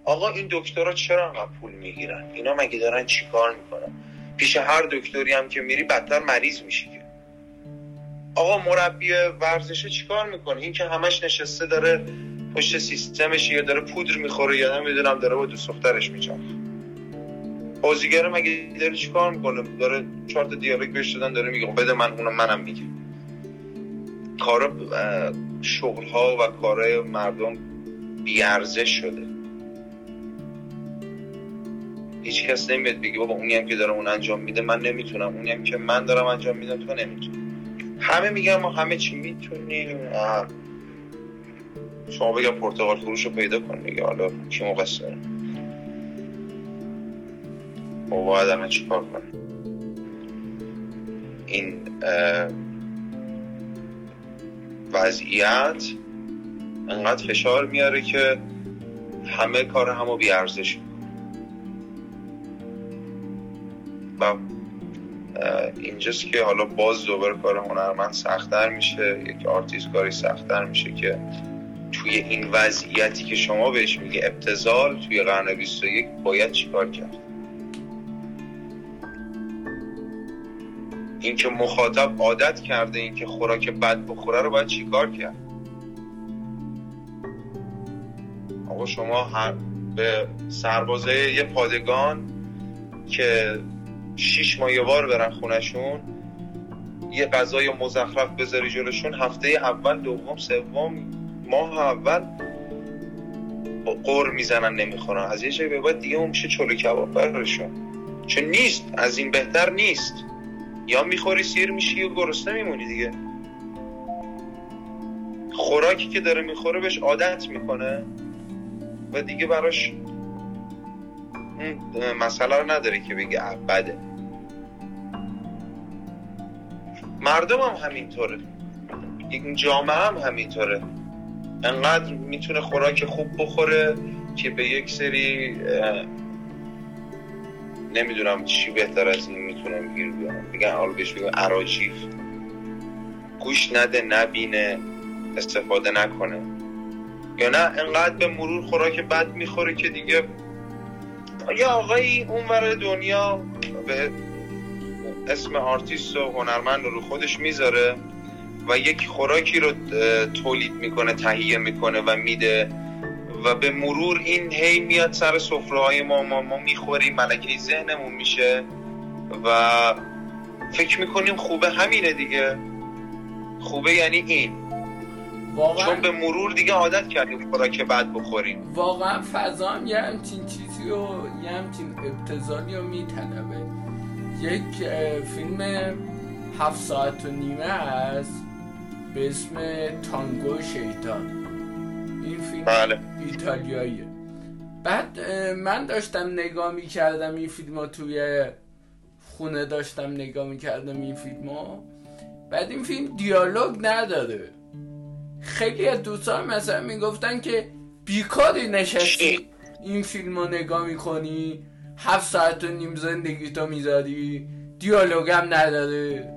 آقا این دکترها چرا انقدر پول می‌گیرن؟ اینا مگه دارن چی کار می‌کنن؟ پیش هر دکتری هم که میری بدتر مریض میشی آقا مربی ورزش چیکار می‌کنه؟ این که همش نشسته داره پشت سیستمش یا داره پودر می‌خوره یا نمی‌دونم داره با دوست دخترش میچرخه. بازیگر مگه داره چیکار می‌کنه؟ داره چهار تا دیالوگ بهش دادن داره میگه خب بده من اونم منم میگه کار شغل ها و کارهای مردم بیارزش شده. هیچ کس نمیاد بگه بابا اونی هم که داره اون انجام میده. من نمی‌تونم. اونی هم که من دارم انجام میدم تو نمی‌تونی. همه میگن ما همه چی می‌تونیم. شما بگم پرتغال فروش رو پیدا کن میگه حالا کی مقصره ما باید همه چی کار کنیم. این وضعیت انقدر فشار میاره که همه کار همو بیارزش و اینجاست که حالا باز دوباره کار هنرمند سختتر میشه یک آرتیست کاری سختتر میشه که توی این وضعیتی که شما بهش میگه ابتزال توی قرن 21 باید چیکار کرد؟ این که مخاطب عادت کرده این که خوراک بد بخوره رو باید چیکار کرد؟ آقا شما هر به سربازه یه پادگان که شیش ماه یه بار برن خونشون یه غذای مزخرف بذاری جلوشون هفته اول دوم سوم ماه اول قر می‌زنن نمی‌خورن. از یه جایی به بعد دیگه اون میشه چلو کباب برشون. چون نیست از این بهتر نیست. یا می‌خوری سیر میشی یا گرسنه میمونی دیگه. خوراکی که داره می‌خوره بهش عادت می‌کنه و دیگه براش اون مسئله رو نداره که بگه بده. مردم هم همینطوره. این جامعه هم همینطوره. انقدر می‌تونه خوراک خوب بخوره که به یک سری نمی‌دونم چی بهتر از این می‌تونم گیر بیارم. میگن حالا بهش بگم عراجیف گوش نده نبینه استفاده نکنه. یا نه انقدر به مرور خوراک بد می‌خوره که دیگه یه آقایی اونور دنیا به اسم آرتیست و هنرمند رو خودش می‌ذاره و یک خوراکی رو تولید می‌کنه تهیه می‌کنه و میده و به مرور این هی میاد سر سفره های ما ما, ما می‌خوریم ملکه ذهنمون میشه و فکر می‌کنیم خوبه همینه دیگه. خوبه یعنی این. واقعا چون به مرور دیگه عادت کردیم خوراک بعد بخوریم. واقعا فضا هم یه همچین چیزی و یه همچین ابتزالی رو میطلبه. یک فیلم هفت ساعت و نیمه هست به اسم تانگو شیطان. این فیلم بله. ایتالیاییه. بعد من داشتم نگاه می کردم این فیلم توی خونه داشتم نگاه می کردم این فیلم بعد این فیلم دیالوگ نداره. خیلی از دوستان مثلا می‌گفتن که بیکاری نشستی. این فیلم رو نگاه می‌کنی هفت ساعت و نیم زندگی تو می‌ذاری دیالوگ هم نداره.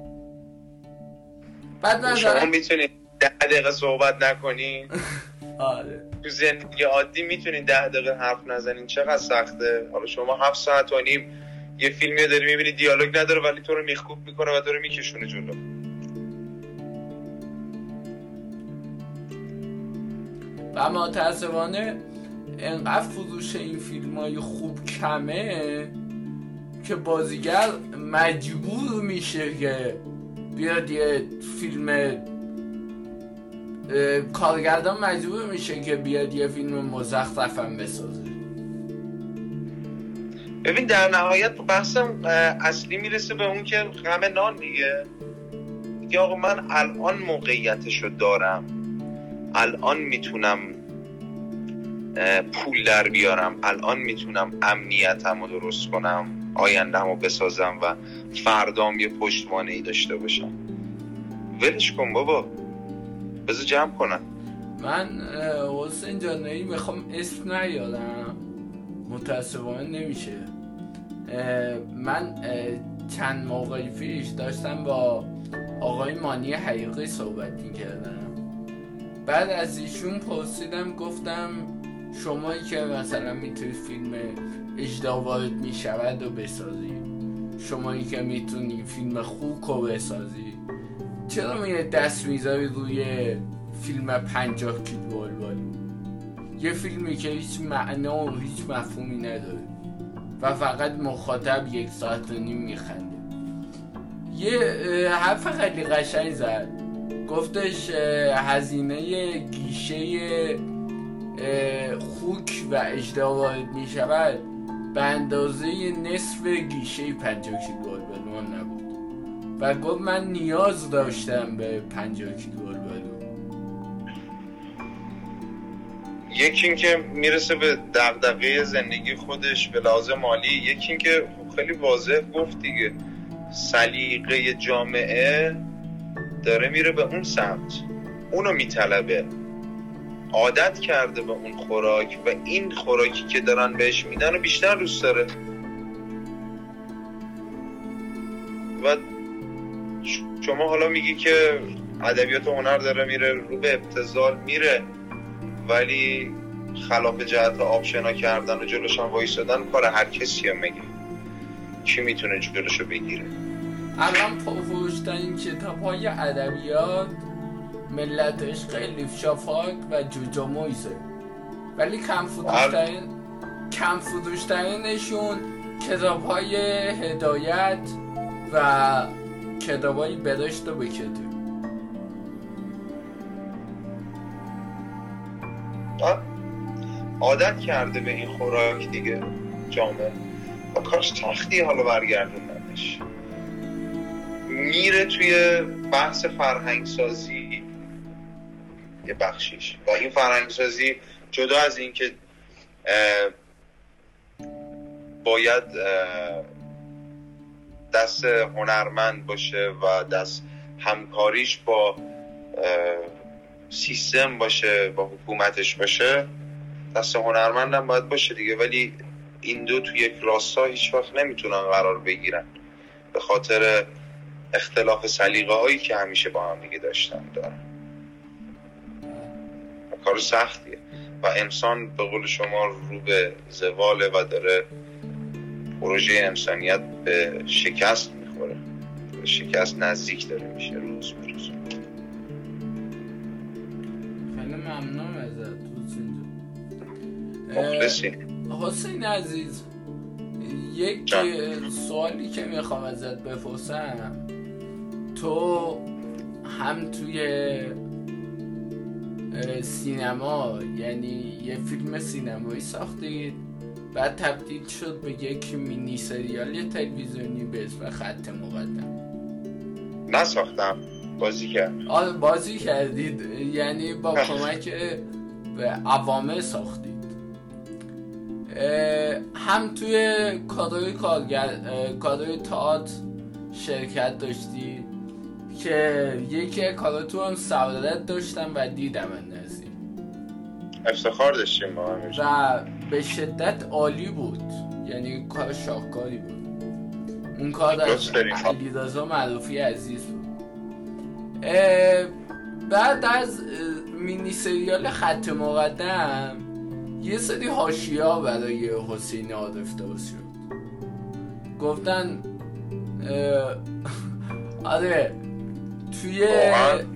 بعد شما می‌تونید ده دقیقه صحبت نکنین [LAUGHS] آره. تو زندگی عادی می‌تونین ده دقیقه حرف نزنین چقدر سخته؟ حالا شما هفت ساعت و نیم یه فیلمی داری می‌بینی دیالوگ نداره ولی تو رو میخکوب می‌کنه و تو رو میکشونه جلو. و متاسفانه انقدر فروش این فیلم های خوب کمه که بازیگر مجبور میشه که بیاد یه فیلم کارگردان مجبور میشه که بیاد یه فیلم مزخرفم بسازه. ببین در نهایت بحثم اصلی می‌رسه به اون که غم نان دیگه. دیگه من الان موقعیتشو دارم. الان می‌تونم پول در بیارم. الان می‌تونم امنیتم رو درست کنم آیندهم رو بسازم و فردام یه پشتوانه ای داشته باشم. ولش کن بابا. بذار جمع کنم. من حسین جان می‌خوام اسم نیارم. متاسفانه نمیشه. من چند موقعی پیش داشتم با آقای مانی حقیقی صحبت کردم بعد از ایشون پرسیدم گفتم شمایی که مثلا می‌تونی فیلم اجدا وارد می‌شود و بسازی. شمایی که می‌تونی فیلم خوک رو بسازی. چرا میره دست می‌ذاری روی فیلم پنجاه کیل بلبل؟ یه فیلمی که هیچ معنا و هیچ مفهومی نداره و فقط مخاطب یک ساعت و نیم میخنده. یه حرف خیلی قشنگ زد. گفتش هزینه گیشه خوک و اجدا وارد می شود به اندازه نصف گیشه پنجاه کیلو بلون نبود. و گفت من نیاز داشتم به پنجاه کیلو بلون یکی اینکه می‌رسه به دغدغه زندگی خودش به لحاظ مالی. یکی اینکه خیلی واضح گفت دیگه سلیقه جامعه داره میره به اون سمت. اونو میطلبه. عادت کرده به اون خوراک و این خوراکی که دارن بهش میدن و بیشتر دوست داره. و شما حالا میگی که ادبیات و هنر داره میره رو به ابتزال میره ولی خلاف جهت آبشنا کردن و جلوش هم وایسادن کار هر کسی میگه کی می‌تونه جلوشو بگیره؟ الان پرفروشترین کتاب های ادبیات ملتش خیلی شافاک و جوجا مویزه ولی کم فروشترین کم فروشترینشون کتاب های هدایت و کتاب های برشت و بکتو عادت کرده به این خوراک دیگه جامعه. و کاش تختی حالا برگردوندنش. میره توی بحث فرهنگ سازی یه بخشیش. و این فرهنگ سازی جدا از اینکه باید دست هنرمند باشه و دست همکاریش با سیستم باشه با حکومتش باشه دست هنرمندم باید باشه دیگه. ولی این دو توی یک راستا هیچ وقت نمی‌تونن قرار بگیرن. به خاطر اختلاف سلیقه هایی که همیشه با هم دیگه داشتن دارن. کار سختیه. و انسان به قول شما رو به زواله و داره پروژه انسانیت به شکست می‌خوره. به شکست نزدیک داره میشه روز به روز. خیلی ممنون ازت مخلصی حسین عزیز یک سوالی که می‌خوام ازت بپرسم. تو هم توی سینما یعنی یه فیلم سینمایی ساختید بعد تبدیل شد به یک مینی سریال تلویزیونی به اسم خط مقدم. نساختم. بازی کرد. آه بازی کردید. یعنی با [LAUGHS] کمک به عوامه ساختید. هم توی کادوی کارگر کادوی تئاتر شرکت داشتید. که یکی کاراتو هم سعادت داشتم و دیدم نزدیک افتخار داشتیم با هم و به شدت عالی بود. یعنی کار شاهکاری بود. اون کار از علیرضا معروفی عزیز بود. بعد از مینی سریال خط مقدم یه سری هاشیا برای حسین عارف درست شد. گفتن [LAUGHS] آره توی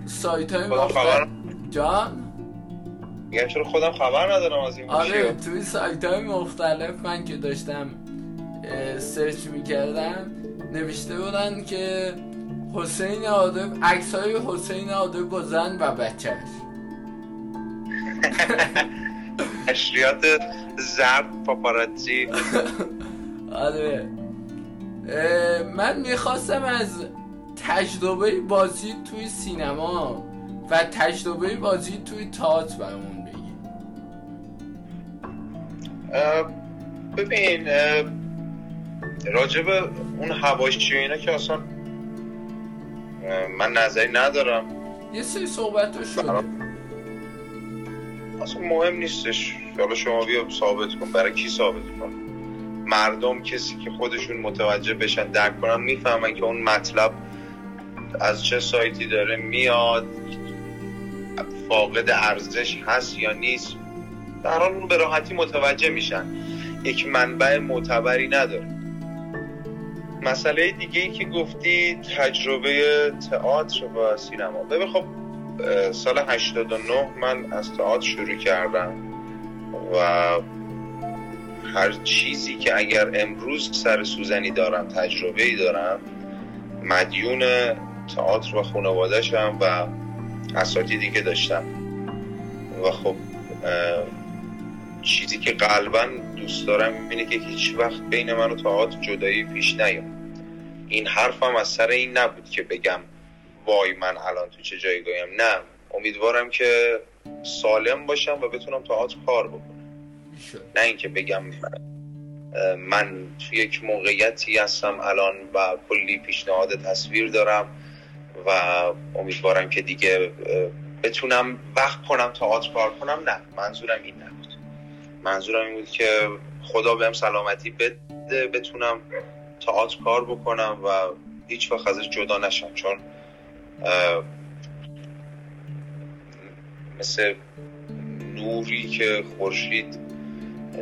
سایت های مختلف. جان؟ میگم چرا خودم خبر ندارم از این آره توی سایت های مختلف من که داشتم سرچ می‌کردم نوشته بودن که حسین عادب عکس های حسین عادب با زن و بچهش. اشریات [LAUGHS] زرد پاپاراتزی [LAUGHS] آره. من می‌خواستم از تجربه بازی توی سینما و تجربه بازی توی تئاتر برامون بگی. ببین راجب اون هواشی اینا که اصلا من نظری ندارم. یه سری صحبت شده. اصلا مهم نیستش. حالا شما بیا ثابت کن. برای کی ثابت کن؟ مردم کسی که خودشون متوجه بشن درک کنن می‌فهمن که اون مطلب از چه سایتی داره میاد فاقد ارزش هست یا نیست. در حال اون به راحتی متوجه میشن. یک منبع معتبری نداره. مسئله دیگه ای که گفتی تجربه تئاتر و سینما. ببین خب سال 89 من از تئاتر شروع کردم و هر چیزی که اگر امروز سر سوزنی دارم تجربه ای دارم مدیون تئاتر و خانوادهشم و اساتیدی که داشتم. و خب چیزی که قلبا دوست دارم اینه که هیچ وقت بین من و تئاتر جدایی پیش نیاد. این حرفم از سر این نبود که بگم وای من الان تو چه جایگاهیم نه امیدوارم که سالم باشم و بتونم تئاتر کار بکنم. نه اینکه بگم من توی یک موقعیتی هستم الان و کلی پیشنهاد تصویر دارم. و امیدوارم که دیگه بتونم وقت کنم تئاتر کار کنم. نه منظورم این نبود. منظورم این بود که خدا بهم سلامتی بده بتونم تئاتر کار بکنم و هیچ وقت ازش جدا نشم. چون مثل نوری که خورشید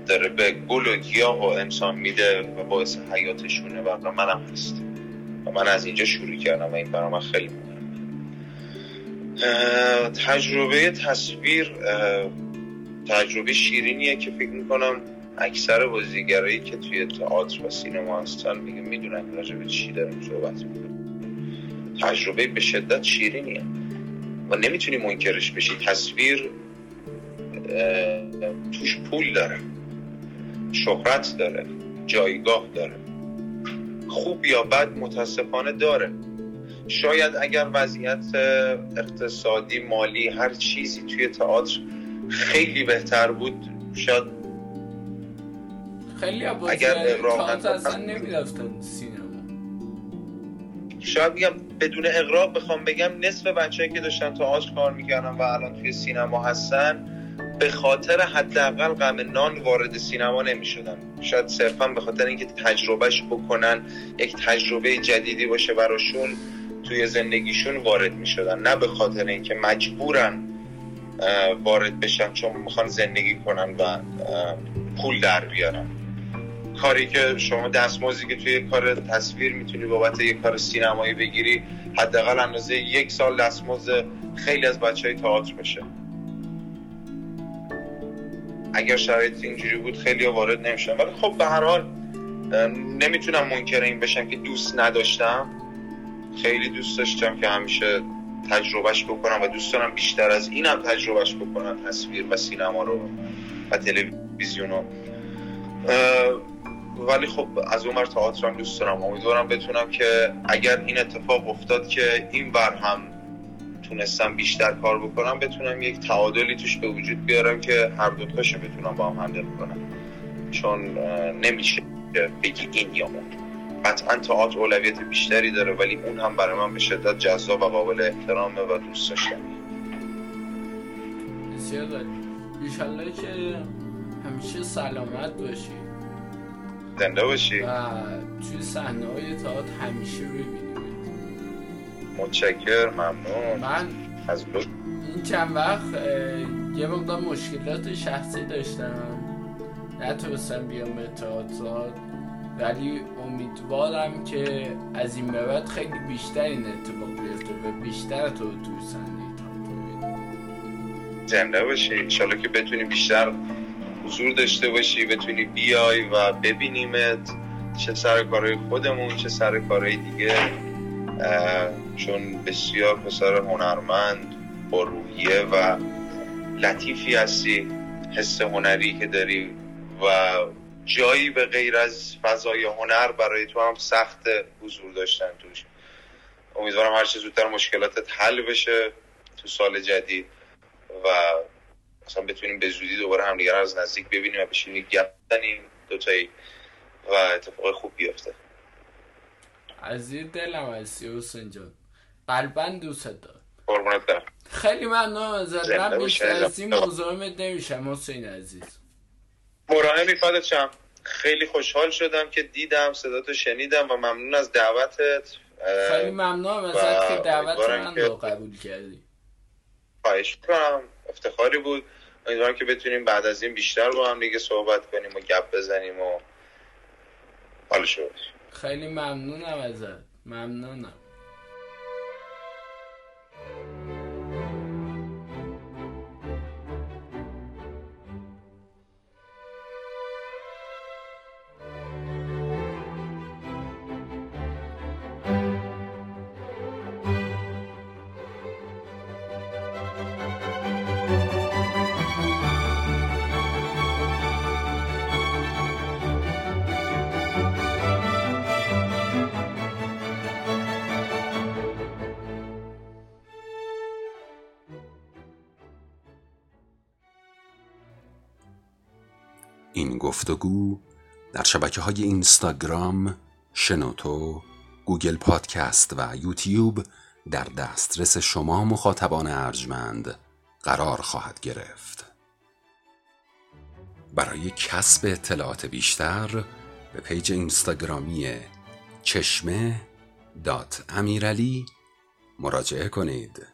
داره به گل و گیاه و انسان میده و باعث حیاتشونه و منم هست و من از اینجا شروع کردم و این برای من خیلی مهمه. تجربه تصویر تجربه شیرینیه که فکر می‌کنم اکثر بازیگرایی که توی تئاتر و سینما هستن میگه می‌دونن راجع به چی داریم صحبت می‌کنم تجربه به شدت شیرینیه. و نمی‌تونی منکرش بشی. تصویر توش پول داره. شهرت داره. جایگاه داره. خوب یا بد متاسفانه داره. شاید اگر وضعیت اقتصادی مالی هر چیزی توی تئاتر خیلی بهتر بود شاید خیلی اگر اصلا نمی‌رفتن سینما. شاید بگم بدون اقراق بخوام بگم نصف بچه‌ای که داشتن تئاتر کار می‌کردن و الان توی سینما هستن به خاطر حداقل غم نان وارد سینما نمی شدن شاید صرفا به خاطر اینکه تجربهش بکنن یک تجربه جدیدی باشه براشون توی زندگیشون وارد می شدن نه به خاطر اینکه مجبورن وارد بشن چون می‌خوان زندگی کنن و پول در بیارن. کاری که شما دستمزدی که توی کار تصویر می‌تونی بابت یک کار سینمایی بگیری حداقل اندازه یک سال دستمزد خیلی از بچه های تئاتر بشه اگر شرایط اینجوری بود خیلی وارد نمیشن ولی خب به هر حال نمی‌تونم منکر این بشم که دوست نداشتم. خیلی دوست داشتم که همیشه تجربهش بکنم و دوست دارم بیشتر از اینم تجربهش بکنم تصویر و سینما رو و تلویزیون رو. ولی خب از اون تئاتر هم دوست دارم. امیدوارم بتونم که اگر این اتفاق افتاد که این بر هم تونستم بیشتر کار بکنم بتونم یک تعادلی توش به وجود بیارم که هر دو تاشو بتونم با هم هندل کنم. چون نمیشه بگی این یا اون. قطعا تئاتر اولویت بیشتری داره ولی اون هم برای من به شدت جذاب و قابل احترامه و دوست داشتم بسیار ایشالله که همیشه سلامت باشی. زنده باشی. و توی صحنه های تئاتر همیشه ببینی. متشکر ممنون. من از این چند وقت یه مقدار مشکلات شخصی داشتم. نتونستم بیام به تئاتر ولی امیدوارم که از این به بعد خیلی بیشتر این اتفاق بیفته و بیشتر تو تو صحنه زنده باشی. انشالله که بتونی بیشتر حضور داشته باشی بتونی بیای و ببینیمت چه سر کارهای خودمون چه سر کارهای دیگه. چون بسیار پسر هنرمند با روحیه و لطیفی هستی. حس هنری که داری و جایی به غیر از فضای هنر برای تو هم سخت حضور داشتن توش. امیدوارم هر چه زودتر مشکلاتت حل بشه تو سال جدید و مثلا بتونیم به زودی دوباره همدیگر از نزدیک ببینیم و بشینیم گپ بزنیم دوتایی و اتفاق خوب بیفته. از این دلم حسین جان قلبا دوست دار قربونت برم. خیلی ممنون ازت. من بیشتر از این مزاحمت نمیشم حسین عزیز. مراهمی فدت شم خیلی خوشحال شدم که دیدم صداتو شنیدم و ممنون از دعوتت. خیلی ممنونم ازت که دعوت من رو قبول کردی. خواهش کنم افتخاری بود. امیدوارم که بتونیم بعد از این بیشتر با هم دیگه صحبت کنیم و گپ بزنیم و حال شد خیلی ممنونم ازت. ممنونم. گفتگو در شبکه های اینستاگرام، شنوتو، گوگل پادکست و یوتیوب در دسترس شما مخاطبان ارجمند قرار خواهد گرفت. برای کسب اطلاعات بیشتر به page اینستاگرامی چشمه dot امیرعلی مراجعه کنید.